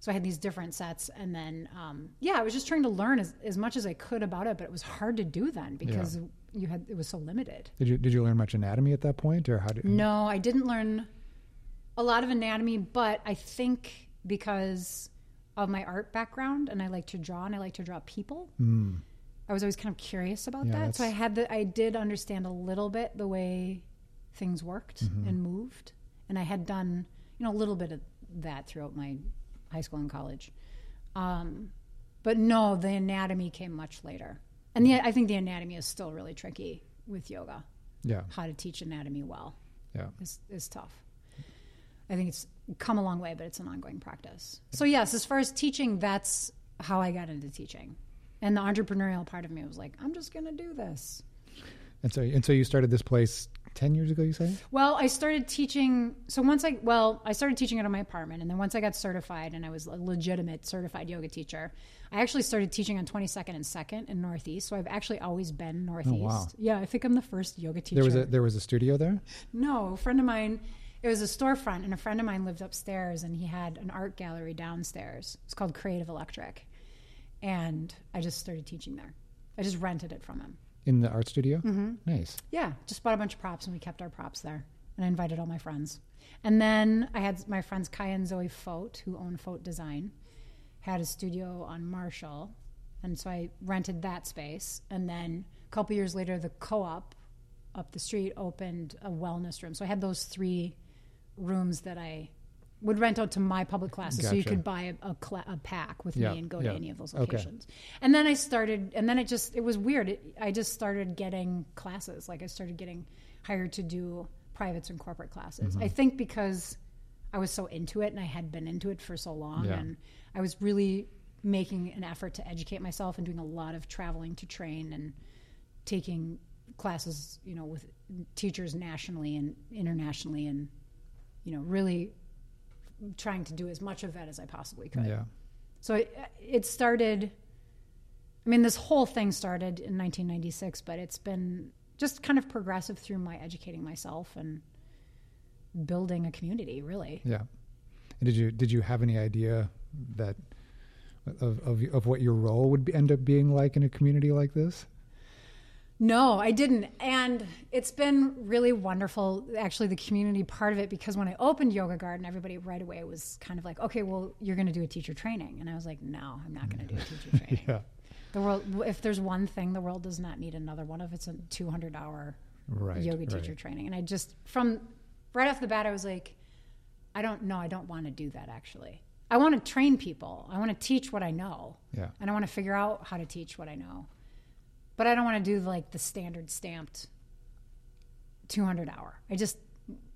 So I had these different sets, and then um, yeah, I was just trying to learn as, as much as I could about it, but it was hard to do then because you had it was so limited. Did you did you learn much anatomy at that point, or how did? No, I didn't learn a lot of anatomy, but I think because of my art background and I like to draw and I like to draw people, Mm. I was always kind of curious about Yeah, that. So I had the I did understand a little bit the way things worked Mm-hmm. and moved, and I had done you know a little bit of that throughout my high school and college. Um, but no, the anatomy came much later, and the, I think the anatomy is still really tricky with yoga. Yeah. How to teach anatomy well Yeah. is, is tough. I think it's come a long way, but it's an ongoing practice. So yes, as far as teaching, that's how I got into teaching. And the entrepreneurial part of me was like, I'm just going to do this. And so and so you started this place ten years ago. You say? Well, I started teaching. So once I, well, I started teaching out of my apartment. And then once I got certified and I was a legitimate certified yoga teacher, I actually started teaching on 22nd and 2nd in Northeast. So I've actually always been Northeast. Oh, wow. Yeah, I think I'm the first yoga teacher. There was a there was a studio there. No, a friend of mine, it was a storefront, and a friend of mine lived upstairs, and he had an art gallery downstairs. It's called Creative Electric. And I just started teaching there. I just rented it from him. In the art studio? Mm-hmm. Nice. Yeah, just bought a bunch of props, and we kept our props there. And I invited all my friends. And then I had my friends Kai and Zoe Fote, who own Fote Design, had a studio on Marshall. And so I rented that space. And then a couple years later, the co op up the street opened a wellness room. So I had those three rooms that I would rent out to my public classes. So you could buy a, a, cla- a pack with Yeah, me and go yeah. to any of those Okay. locations. And then I started, and then it just, it was weird. It, I just started getting classes. Like I started getting hired to do privates and corporate classes. Mm-hmm. I think because I was so into it and I had been into it for so long. Yeah. And I was really making an effort to educate myself and doing a lot of traveling to train and taking classes, you know, with teachers nationally and internationally and, you know, really trying to do as much of that as I possibly could. Yeah. So it, it started. I mean, this whole thing started in 1996, but it's been just kind of progressive through my educating myself and building a community. Really, Yeah. And did you did you have any idea that of of, of what your role would be, end up being like in a community like this? No, I didn't, and it's been really wonderful. Actually, the community part of it because when I opened Yoga Garden, everybody right away was kind of like, "Okay, well, you're going to do a teacher training," and I was like, "No, I'm not going to do a teacher [LAUGHS] training." Yeah. The world, if there's one thing the world does not need another one of, it's a 200 hour Right. yoga teacher right. training. And I just, from right off the bat, I was like, I don't know, I don't want to do that actually. I want to train people. I want to teach what I know. Yeah. And I want to figure out how to teach what I know. But I don't want to do like the standard stamped 200 hour. I just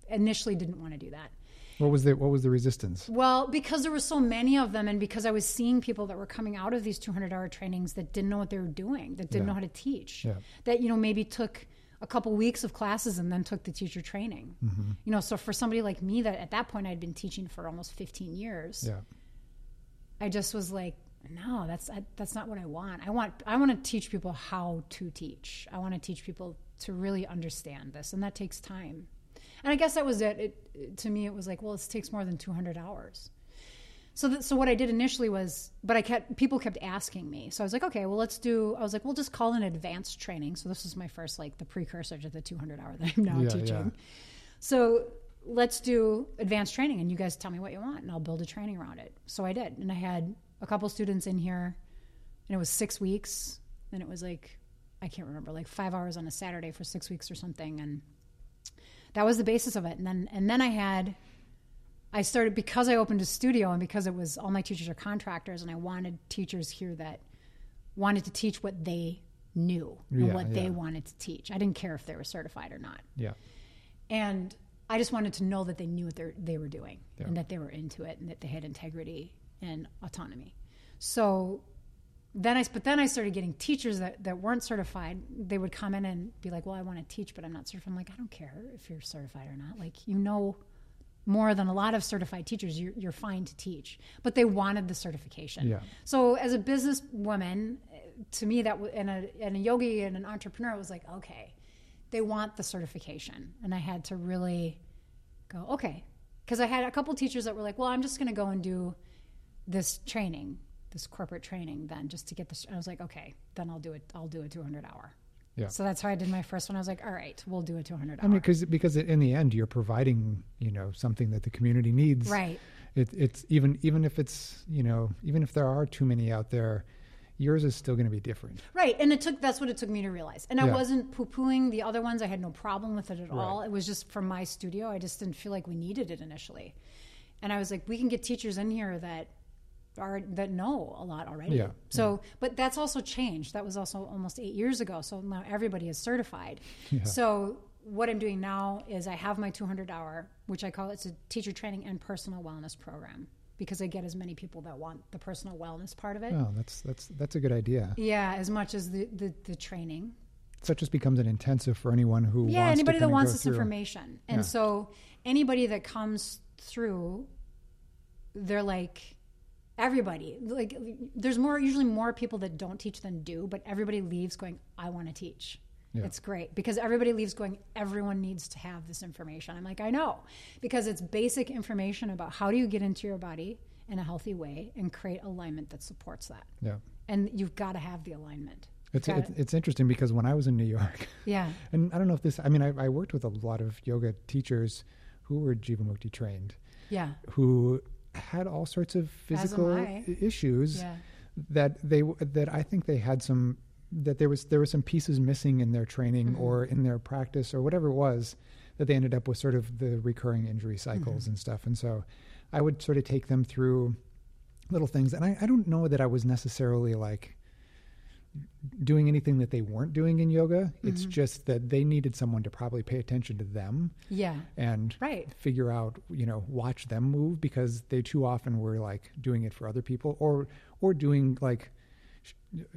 initially didn't want to do that. What was the what was the resistance? Well, because there were so many of them, and because I was seeing people that were coming out of these 200 hour trainings that didn't know what they were doing, that didn't Yeah. know how to teach, Yeah. that, you know, maybe took a couple weeks of classes and then took the teacher training. Mm-hmm. You know, so for somebody like me that at that point I'd been teaching for almost 15 years, Yeah. I just was like, no, that's I, that's not what I want. I want I want to teach people how to teach. I want to teach people to really understand this, and that takes time. And I guess that was it. it to me, it was like, well, this takes more than 200 hours. So, that, so what I did initially was, but I kept people kept asking me. So I was like, okay, well, let's do. I was like, we'll just call an advanced training. So this was my first, like, the precursor to the 200 hour that I'm now Yeah, teaching. yeah. So let's do advanced training and you guys tell me what you want and I'll build a training around it. So I did. And I had a couple students in here and it was six weeks. And it was like, I can't remember, like five hours on a Saturday for six weeks or something. And that was the basis of it. And then, and then I had, I started because I opened a studio and because it was all my teachers are contractors and I wanted teachers here that wanted to teach what they knew and Yeah, what they wanted to teach. I didn't care if they were certified or not Yeah. and I just wanted to know that they knew what they they were doing Yeah. and that they were into it and that they had integrity and autonomy. So then I but then I started getting teachers that, that weren't certified. They would come in and be like, "Well, I want to teach, but I'm not certified." I'm like, "I don't care if you're certified or not. Like, you know more than a lot of certified teachers. You're, you're fine to teach." But they wanted the certification. Yeah. So as a businesswoman, to me that and a and a yogi and an entrepreneur it was like, okay, they want the certification, and I had to really go, okay, because I had a couple teachers that were like, well, I'm just going to go and do this training, this corporate training, then just to get this. I was like, okay, then I'll do it. I'll do a 200 hour. Yeah. So that's how I did my first one. I was like, all right, we'll do a 200 hour. I mean, because because in the end, you're providing you know something that the community needs. right. It, it's even even if it's you know even if there are too many out there, yours is still going to be different. Right, and it took that's what it took me to realize. And I wasn't poo pooing the other ones. I had no problem with it at Right. all. It was just from my studio. I just didn't feel like we needed it initially. And I was like, we can get teachers in here that are that know a lot already. Yeah, So, but that's also changed. That was also almost eight years ago. So now everybody is certified. Yeah. So what I'm doing now is I have my 200 hour, which I call it's a teacher training and personal wellness program because I get as many people that want the personal wellness part of it. Oh, that's that's that's a good idea. Yeah, as much as the, the, the training. So it just becomes an intensive for anyone who Yeah, anybody that wants this through. information. And Yeah. so anybody that comes through, they're like everybody. Like there's more usually more people that don't teach than do, but everybody leaves going, I want to teach. Yeah. It's great because everybody leaves going, everyone needs to have this information. I'm like, I know. Because it's basic information about how do you get into your body in a healthy way and create alignment that supports that. Yeah, And you've got to have the alignment. it's it's, it. it's interesting because when I was in New York, [LAUGHS] Yeah. [LAUGHS] and I don't know if this, I mean, I, I worked with a lot of yoga teachers who were Jivamukti trained, Yeah. who had all sorts of physical issues Yeah. that they that I think they had some that there was there were some pieces missing in their training Mm-hmm. or in their practice or whatever it was that they ended up with sort of the recurring injury cycles Mm-hmm. and stuff and so I would sort of take them through little things and I, I don't know that I was necessarily like doing anything that they weren't doing in yoga it's Mm-hmm. just that they needed someone to probably pay attention to them Yeah. and Right. figure out you know watch them move because they too often were like doing it for other people or or doing like sh-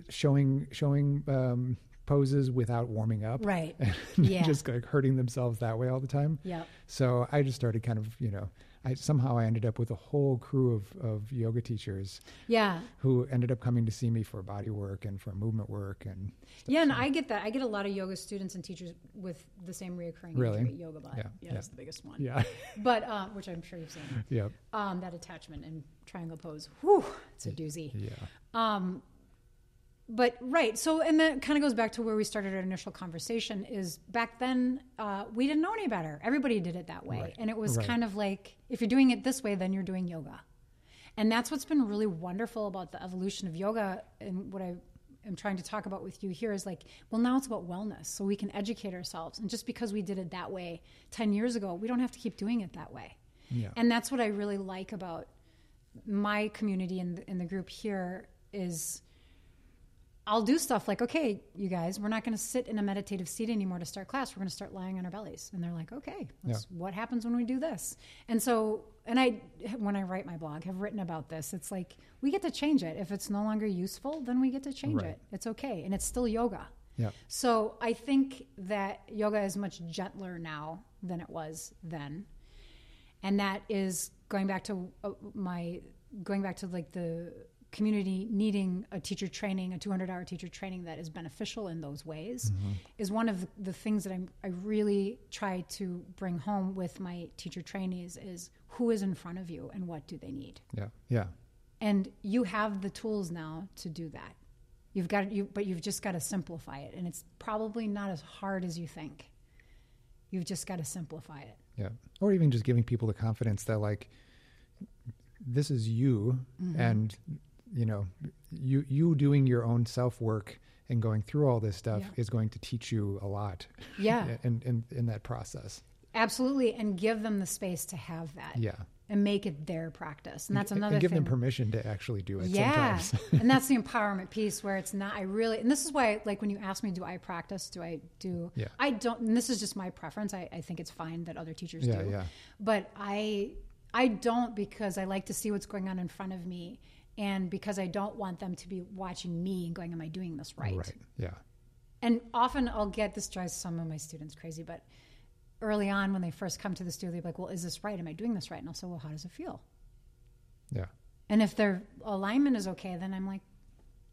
showing showing um, poses without warming up Right. [LAUGHS] and Yeah. just like hurting themselves that way all the time Yeah. so i just started kind of you know i somehow i ended up with a whole crew of, of yoga teachers Yeah. who ended up coming to see me for body work and for movement work and Yeah, and I get that. I get a lot of yoga students and teachers with the same reoccurring Really? injury, yoga body. Yeah, Yeah, yeah. that's the biggest one. yeah [LAUGHS] But uh, which I'm sure you've seen. yeah Um, that attachment and triangle pose. Whew, it's a doozy. yeah Um, but right, so and that kind of goes back to where we started our initial conversation. Is back then uh, we didn't know any better. Everybody did it that way, Right. and it was Right. kind of like if you're doing it this way, then you're doing yoga, and that's what's been really wonderful about the evolution of yoga. And what I am trying to talk about with you here is like, well, now it's about wellness, so we can educate ourselves. And just because we did it that way ten years ago, we don't have to keep doing it that way. Yeah. And that's what I really like about my community in the, in the group here is I'll do stuff like, okay, you guys, we're not going to sit in a meditative seat anymore to start class. We're going to start lying on our bellies. And they're like, okay, Yeah. what happens when we do this? And so, and I, when I write my blog, have written about this. It's like, we get to change it. If it's no longer useful, then we get to change Right. it. It's okay. And it's still yoga. Yeah. So I think that yoga is much gentler now than it was then. And that is going back to uh, my going back to like the community needing a teacher training, a 200 hour teacher training that is beneficial in those ways is one of the, the things that I'm, I really try to bring home with my teacher trainees is who is in front of you and what do they need. Yeah. Yeah. And you have the tools now to do that. You've got you, but you've just got to simplify it, and it's probably not as hard as you think. You've just got to simplify it. Yeah. Or even just giving people the confidence that like this is you Mm-hmm. and you know you you doing your own self work and going through all this stuff Yeah. is going to teach you a lot. Yeah. [LAUGHS] In in, in that process. Absolutely, and give them the space to have that, Yeah. and make it their practice. And that's another and give thing. them permission to actually do it yeah, sometimes. [LAUGHS] and that's the empowerment piece where it's not. I really, and this is why, like, when you ask me, do I practice? Do I do? Yeah. I don't. And this is just my preference. I, I think it's fine that other teachers Yeah, do. yeah. But I, I don't because I like to see what's going on in front of me, and because I don't want them to be watching me and going, "Am I doing this right?" Right. Yeah. And often I'll get this drives some of my students crazy, but early on when they first come to the studio, they're like, "Well, is this right? Am I doing this right?" And I'll say, "Well, how does it feel?" Yeah. And if their alignment is okay, then I'm like,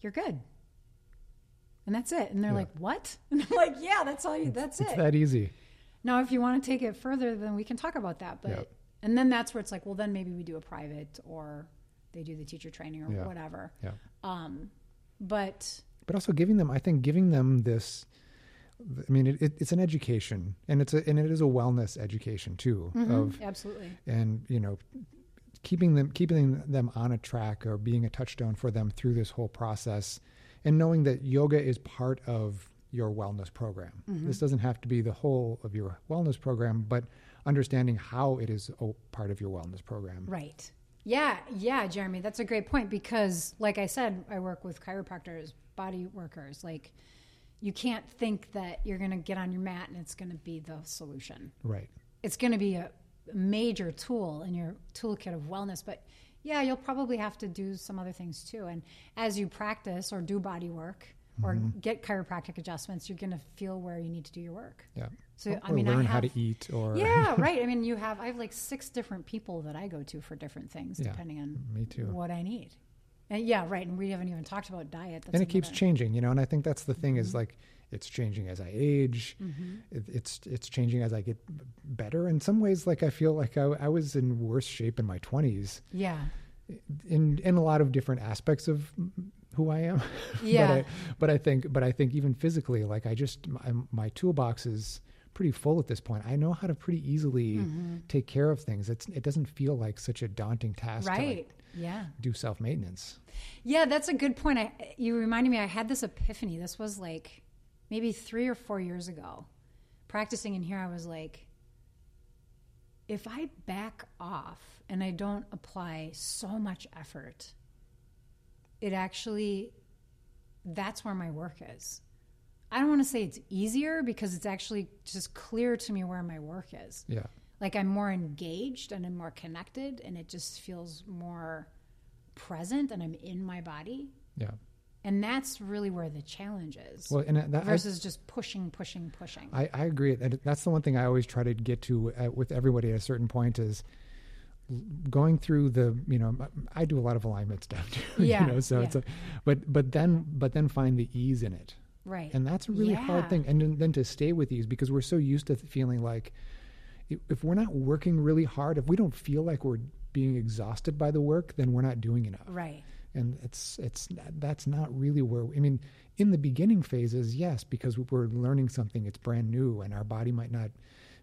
"You're good," and that's it. And they're Yeah. like, "What?" [LAUGHS] And I'm like, "Yeah, that's all you. That's It's it." that easy. now, if you want to take it further, then we can talk about that. But Yep. and then that's where it's like, well, then maybe we do a private or they do the teacher training or Yeah. whatever. Yeah. Um, but but also giving them i think giving them this i mean it, it, it's an education and it's a and it is a wellness education too of absolutely, and you know keeping them keeping them on a track or being a touchstone for them through this whole process and knowing that yoga is part of your wellness program this doesn't have to be the whole of your wellness program but understanding how it is a part of your wellness program Right. Yeah, yeah, Jeremy, that's a great point because, like I said, I work with chiropractors, body workers. Like, you can't think that you're going to get on your mat and it's going to be the solution. right It's going to be a major tool in your toolkit of wellness, but yeah, you'll probably have to do some other things too. And as you practice or do body work or get chiropractic adjustments, you're going to feel where you need to do your work. yeah So, or I mean, I learn how have- to eat or Yeah, [LAUGHS] right. I mean, you have I have like six different people that I go to for different things Yeah, depending on me too. what I need. And yeah, right. And we haven't even talked about diet. That's and it keeps changing you know and i think that's the thing Mm-hmm. is like it's changing as i age it, it's it's changing as i get better in some ways like i feel like i, I was in worse shape in my 20s Yeah, in in a lot of different aspects of who i am Yeah. [LAUGHS] but, I, but i think but i think even physically like i just my, my toolbox is pretty full at this point i know how to pretty easily Mm-hmm. take care of things it's it doesn't feel like such a daunting task to right. like yeah, do self-maintenance yeah. That's a good point. I you reminded me. I had this epiphany. This was like maybe three or four years ago. Practicing in here, I was like, if I back off and I don't apply so much effort, it actually that's where my work is. I don't want to say it's easier because it's actually just clear to me where my work is. yeah Like I'm more engaged and I'm more connected and it just feels more present and I'm in my body. yeah And that's really where the challenge is well and that, I- versus just pushing, pushing, pushing. I, I agree. And that's the one thing I always try to get to uh, with everybody at a certain point is going through the, you know, I do a lot of alignment stuff [LAUGHS] too, Yeah, you know, so it's yeah. a, but, but then, but then find the ease in it. right. And that's a really hard thing. And then, then to stay with ease because we're so used to feeling like if- if we're not working really hard, if we don't feel like we're being exhausted by the work, then we're not doing enough right. and it's it's that's not really where i mean in the beginning phases yes because we're learning something it's brand new and our body might not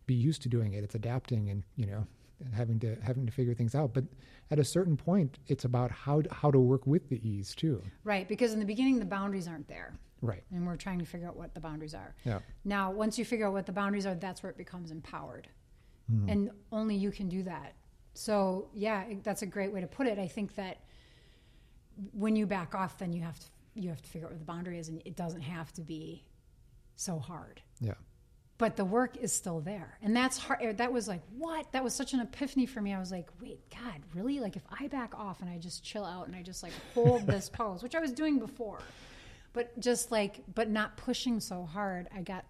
be used to doing it it's adapting and you know having to having to figure things out but at a certain point it's about how to, how to work with the ease too Right. Because in the beginning, the boundaries aren't there. right And we're trying to figure out what the boundaries are. yeah Now, once you figure out what the boundaries are, that's where it becomes empowered. Hmm. And only you can do that So yeah, that's a great way to put it. I think that when you back off, then you have to you have to figure out where the boundary is, and it doesn't have to be so hard. Yeah. But the work is still there, and that's hard. That was like what? That was such an epiphany for me. I was like, wait, God, really? Like if I back off and I just chill out and I just like hold [LAUGHS] this pose, which I was doing before, but just like, but not pushing so hard, I got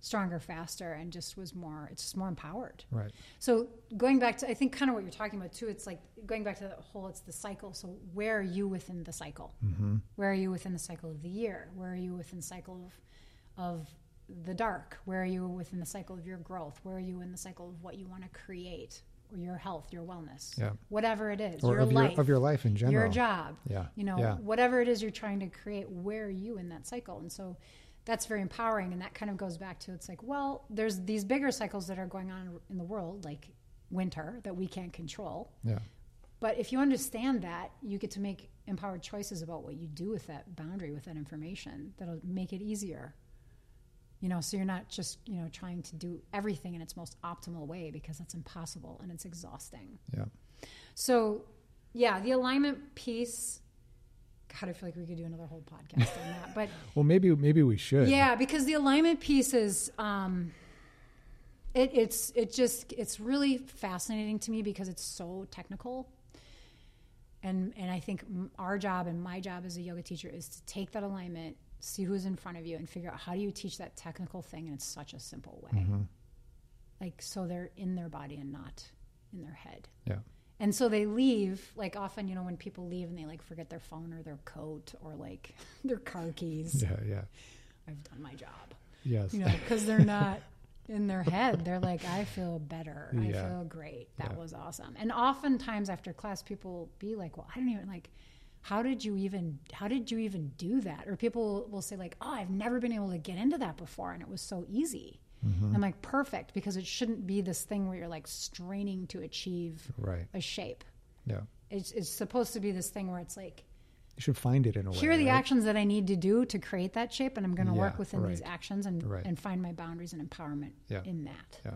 stronger faster and just was more it's just more empowered Right. so going back to, I think kind of what you're talking about too. It's like going back to the whole. It's the cycle. So where are you within the cycle? Mm-hmm. Where are you within the cycle of the year? Where are you within the cycle of, of the dark? Where are you within the cycle of your growth? Where are you in the cycle of what you want to create or your health, your wellness? Yeah. Whatever it is, Or your of life, your of your life in general. your job. Yeah. You know, Yeah. whatever it is you're trying to create, where are you in that cycle? And so that's very empowering. And that kind of goes back to it's like, well, there's these bigger cycles that are going on in the world, like winter, that we can't control. Yeah. But if you understand that, you get to make empowered choices about what you do with that boundary, with that information. That'll make it easier. You know, so you're not just, you know, trying to do everything in its most optimal way because that's impossible and it's exhausting. Yeah. So, yeah, the alignment piece. God, I feel like we could do another whole podcast on that. But [LAUGHS] Well, maybe maybe we should. yeah, because the alignment piece is, um, it, it's it just it's really fascinating to me because it's so technical. And and I think our job and my job as a yoga teacher is to take that alignment, see who's in front of you, and figure out how do you teach that technical thing in such a simple way, mm-hmm. like so they're in their body and not in their head. Yeah. And so they leave, like often, you know, when people leave and they like forget their phone or their coat or like [LAUGHS] their car keys. Yeah. Yeah. I've done my job, Yes. you know, because they're not [LAUGHS] in their head. They're like, I feel better. I feel great. That Yeah. was awesome. And oftentimes after class, people be like, well, I don't even like, how did you even, how did you even do that? Or people will say like, oh, I've never been able to get into that before. And it was so easy. Mm-hmm. I'm like, perfect, because it shouldn't be this thing where you're like straining to achieve Right. a shape. Yeah. It's, it's supposed to be this thing where it's like, You should find it in a way. here are the right? actions that I need to do to create that shape, and I'm going to Yeah, work within these actions and Right. and find my boundaries and empowerment Yeah. in that. Yeah.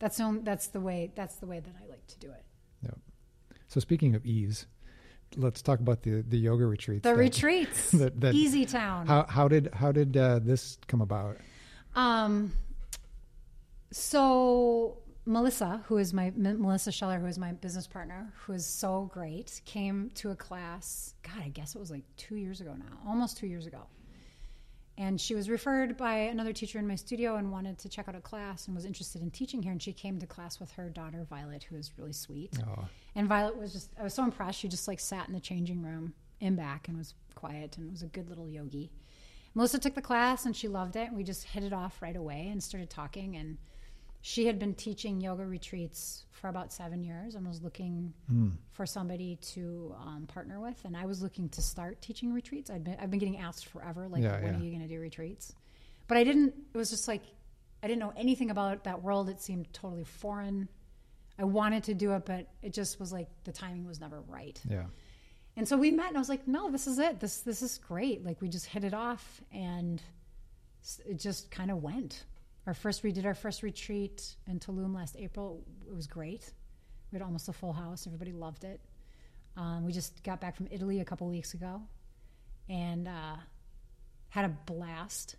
That's the only, that's the way that's the way that I like to do it. Yeah. So speaking of ease, let's talk about the the yoga retreats. The that- retreats, [LAUGHS] that- that- Easy Town. How how did how did uh, this come about? Um, so Melissa, who is my Melissa Scheller, who is my business partner, who is so great, came to a class. God, I guess it was like two years ago now, almost two years ago. And she was referred by another teacher in my studio and wanted to check out a class and was interested in teaching here. And she came to class with her daughter Violet, who is really sweet. Oh, And Violet was just, I was so impressed. She just like sat in the changing room in back and was quiet and was a good little yogi. Melissa took the class and she loved it. And we just hit it off right away and started talking. And she had been teaching yoga retreats for about seven years and was looking Hmm. for somebody to um, partner with. And I was looking to start teaching retreats. I'd been, I've been getting asked forever, like, Yeah, when yeah. are you going to do retreats? But I didn't, it was just like, I didn't know anything about that world. It seemed totally foreign. I wanted to do it, but it just was like the timing was never right. yeah. And so we met, and I was like, "No, this is it. This this is great." Like we just hit it off, and it just kind of went. Our first, we did our first retreat in Tulum last April. It was great. We had almost a full house. Everybody loved it. Um, we just got back from Italy a couple weeks ago, and uh, had a blast.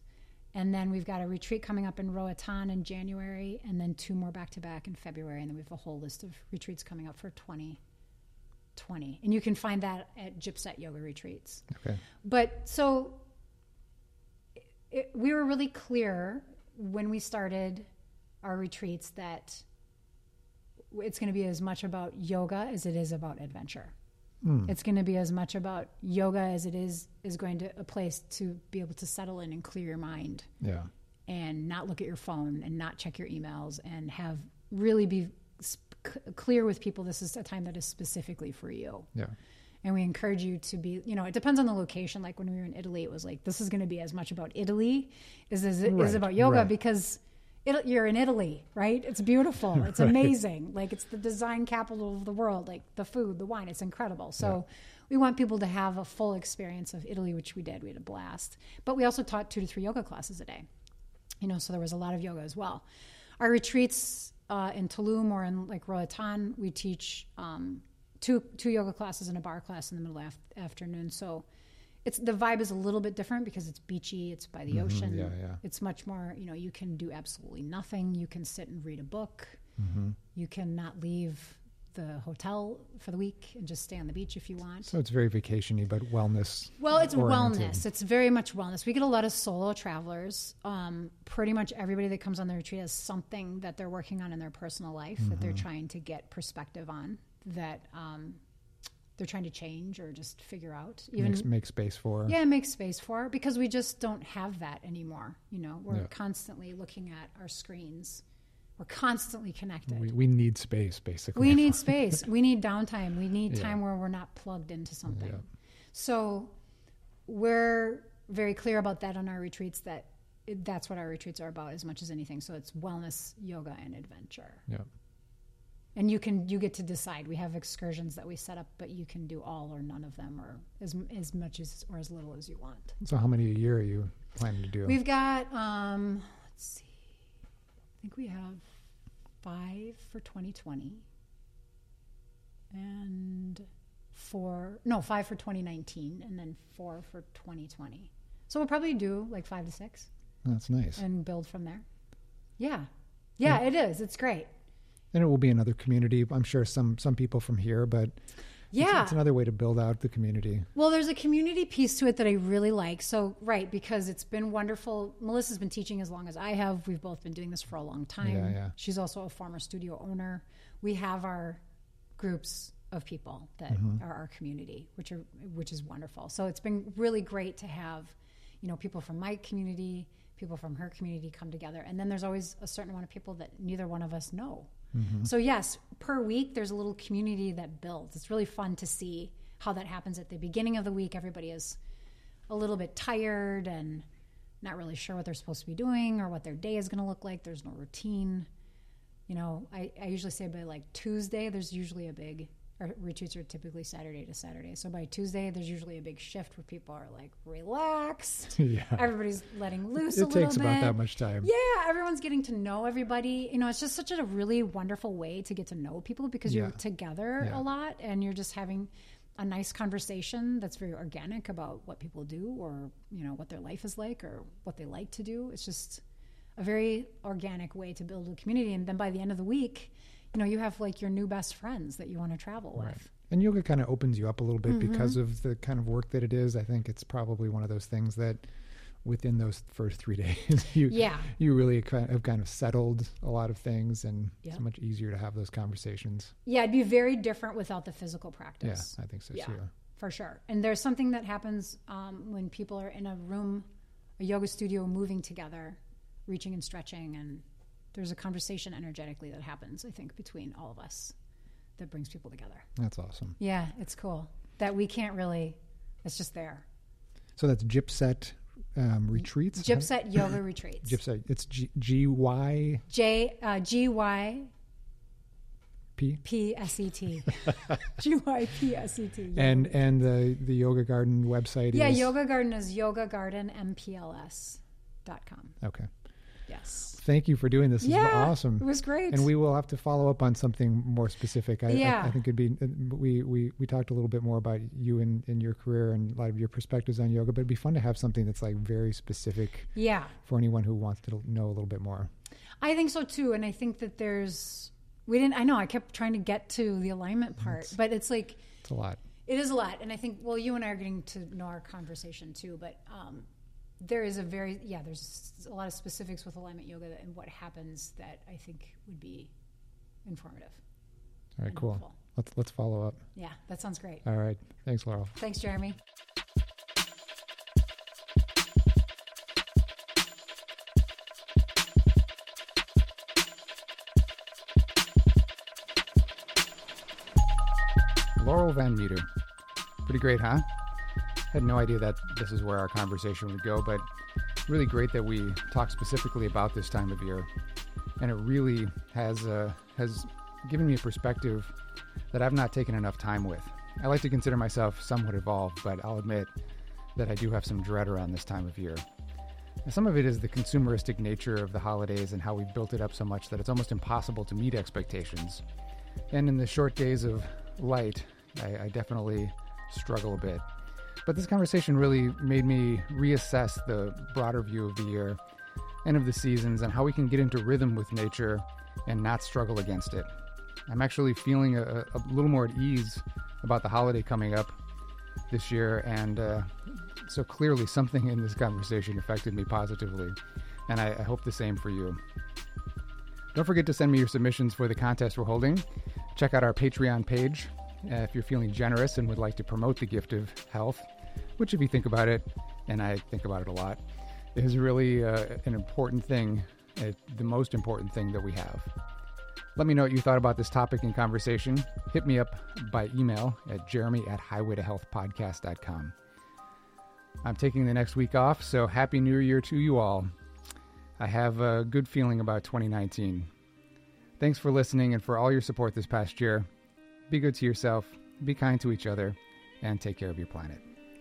And then we've got a retreat coming up in Roatan in January, and then two more back to back in February. And then we have a whole list of retreats coming up for 2020. And you can find that at Gypset Yoga Retreats. Okay. But so it, we were really clear when we started our retreats that it's going to be as much about yoga as it is about adventure. Hmm. It's going to be as much about yoga as it is is going to a place to be able to settle in and clear your mind Yeah. and not look at your phone and not check your emails and have really be sp- clear with people this is a time that is specifically for you Yeah. And we encourage you to be you know it depends on the location. Like when we were in italy it was like this is going to be as much about italy as is Right, about yoga right. because it, you're in italy right? It's beautiful. [LAUGHS] It's amazing. Like it's the design capital of the world like the food the wine it's incredible. So we want people to have a full experience of italy which we did. We had a blast. But we also taught two to three yoga classes a day you know so there was a lot of yoga as well. Our retreats uh, in Tulum or in like Roatan, we teach um, two two yoga classes and a barre class in the middle of the afternoon. So it's the vibe is a little bit different because it's beachy, it's by the ocean. Mm-hmm. yeah, yeah. It's much more, you know, you can do absolutely nothing. You can sit and read a book. Mm-hmm. You can not leave the hotel for the week and just stay on the beach if you want. So it's very vacationy, but wellness. Well, it's oriented. wellness. It's very much wellness. We get a lot of solo travelers. Um, pretty much everybody that comes on the retreat has something that they're working on in their personal life that Mm-hmm. they're trying to get perspective on, that um, they're trying to change or just figure out. Even Makes, make space for. yeah, make space for because we just don't have that anymore. You know, we're Yeah. constantly looking at our screens. We're constantly connected. We, we need space, basically. We need [LAUGHS] space. We need downtime. We need Yeah. time where we're not plugged into something. Yeah. So we're very clear about that on our retreats that that's what our retreats are about as much as anything. So it's wellness, yoga, and adventure. Yeah. And you can you get to decide. We have excursions that we set up, but you can do all or none of them, or as as much as or as little as you want. So how many a year are you planning to do? We've got um, let's see, I think we have five for 2020, and four no five for 2019, and then four for 2020. So we'll probably do like five to six That's nice. and build from there. Yeah, yeah, it is. It's great. And it will be another community. I'm sure some some people from here, but it's- Yeah. it's, another way to build out the community. Well, there's a community piece to it that I really like. So, right, because it's been wonderful. Melissa's been teaching as long as I have. We've both been doing this for a long time. Yeah, yeah. She's also a former studio owner. We have our groups of people that Mm-hmm. are our community, which are which is wonderful. So it's been really great to have, you know, people from my community, people from her community come together, and then there's always a certain amount of people that neither one of us know. Mm-hmm. So yes, per week there's a little community that builds. It's really fun to see how that happens at the beginning of the week. Everybody is a little bit tired and not really sure what they're supposed to be doing or what their day is going to look like. There's no routine. You know, I, I usually say by like Tuesday, there's usually a big, our retreats are typically Saturday to Saturday. So by Tuesday, there's usually a big shift where people are like relaxed. [LAUGHS] yeah. Everybody's letting loose a It little takes bit. about that much time. Yeah, everyone's getting to know everybody. You know, it's just such a really wonderful way to get to know people because you're together Yeah. a lot and you're just having a nice conversation that's very organic about what people do or, you know, what their life is like or what they like to do. It's just a very organic way to build a community. And then by the end of the week, you know, you have like your new best friends that you want to travel with. And yoga kind of opens you up a little bit Mm-hmm. because of the kind of work that it is. I think it's probably one of those things that within those first three [LAUGHS] days, you Yeah. you really have kind of settled a lot of things, and Yeah. it's much easier to have those conversations. Yeah, it'd be very different without the physical practice. Yeah. I think so Yeah. too. for sure. And there's something that happens um, when people are in a room, a yoga studio, moving together, reaching and stretching, and there's a conversation energetically that happens. I think between all of us that brings people together. That's awesome. Yeah, it's cool that we can't really. It's just there. So that's Gypset um, retreats. Gypset yoga [LAUGHS] retreats. Gypset. It's G Y J uh, G Y P. P S E T. [LAUGHS] G Y P S E T. And and the the yoga garden website yeah, is Yoga Garden is yogagardenmpls.com. okay. Yes. Thank you for doing this. This yeah, is awesome. It was great. and we will have to follow up on something more specific. I, I- Yeah. I, think it'd be we, we we talked a little bit more about you and, and your career and a lot of your perspectives on yoga, but it'd be fun to have something that's like very specific yeah, for anyone who wants to know a little bit more. I think so too. And I think that there's we didn't. I know I kept trying to get to the alignment part, but it's like It's a lot. it is a lot. And I think well, you and I are getting to know our conversation too, but um, there is a very yeah. There's a lot of specifics with alignment yoga and what happens that I think would be informative. All right, cool. helpful. Let's let's follow up. Yeah, that sounds great. All right. Thanks, Laurel. Thanks, Jeremy. Laurel Van Meter. Pretty great, huh? Had no idea that this is where our conversation would go, but really great that we talk specifically about this time of year. And it really has uh, has given me a perspective that I've not taken enough time with. I like to consider myself somewhat evolved, but I'll admit that I do have some dread around this time of year. Some of it is the consumeristic nature of the holidays and how we've built it up so much that it's almost impossible to meet expectations. And in the short days of light, I, I definitely struggle a bit. But this conversation really made me reassess the broader view of the year and of the seasons and how we can get into rhythm with nature and not struggle against it. I'm actually feeling a, a little more at ease about the holiday coming up this year, and uh, so clearly something in this conversation affected me positively, and I, I hope the same for you. Don't forget to send me your submissions for the contest we're holding. Check out our Patreon page uh, if you're feeling generous and would like to promote the gift of health, which, if you think about it, and I think about it a lot, is really uh, an important thing, uh, the most important thing that we have. Let me know what you thought about this topic and conversation. Hit me up by email at jeremy at highwaytohealthpodcast.com. I'm taking the next week off, so Happy New Year to you all. I have a good feeling about 2019. Thanks for listening and for all your support this past year. Be good to yourself, be kind to each other, and take care of your planet.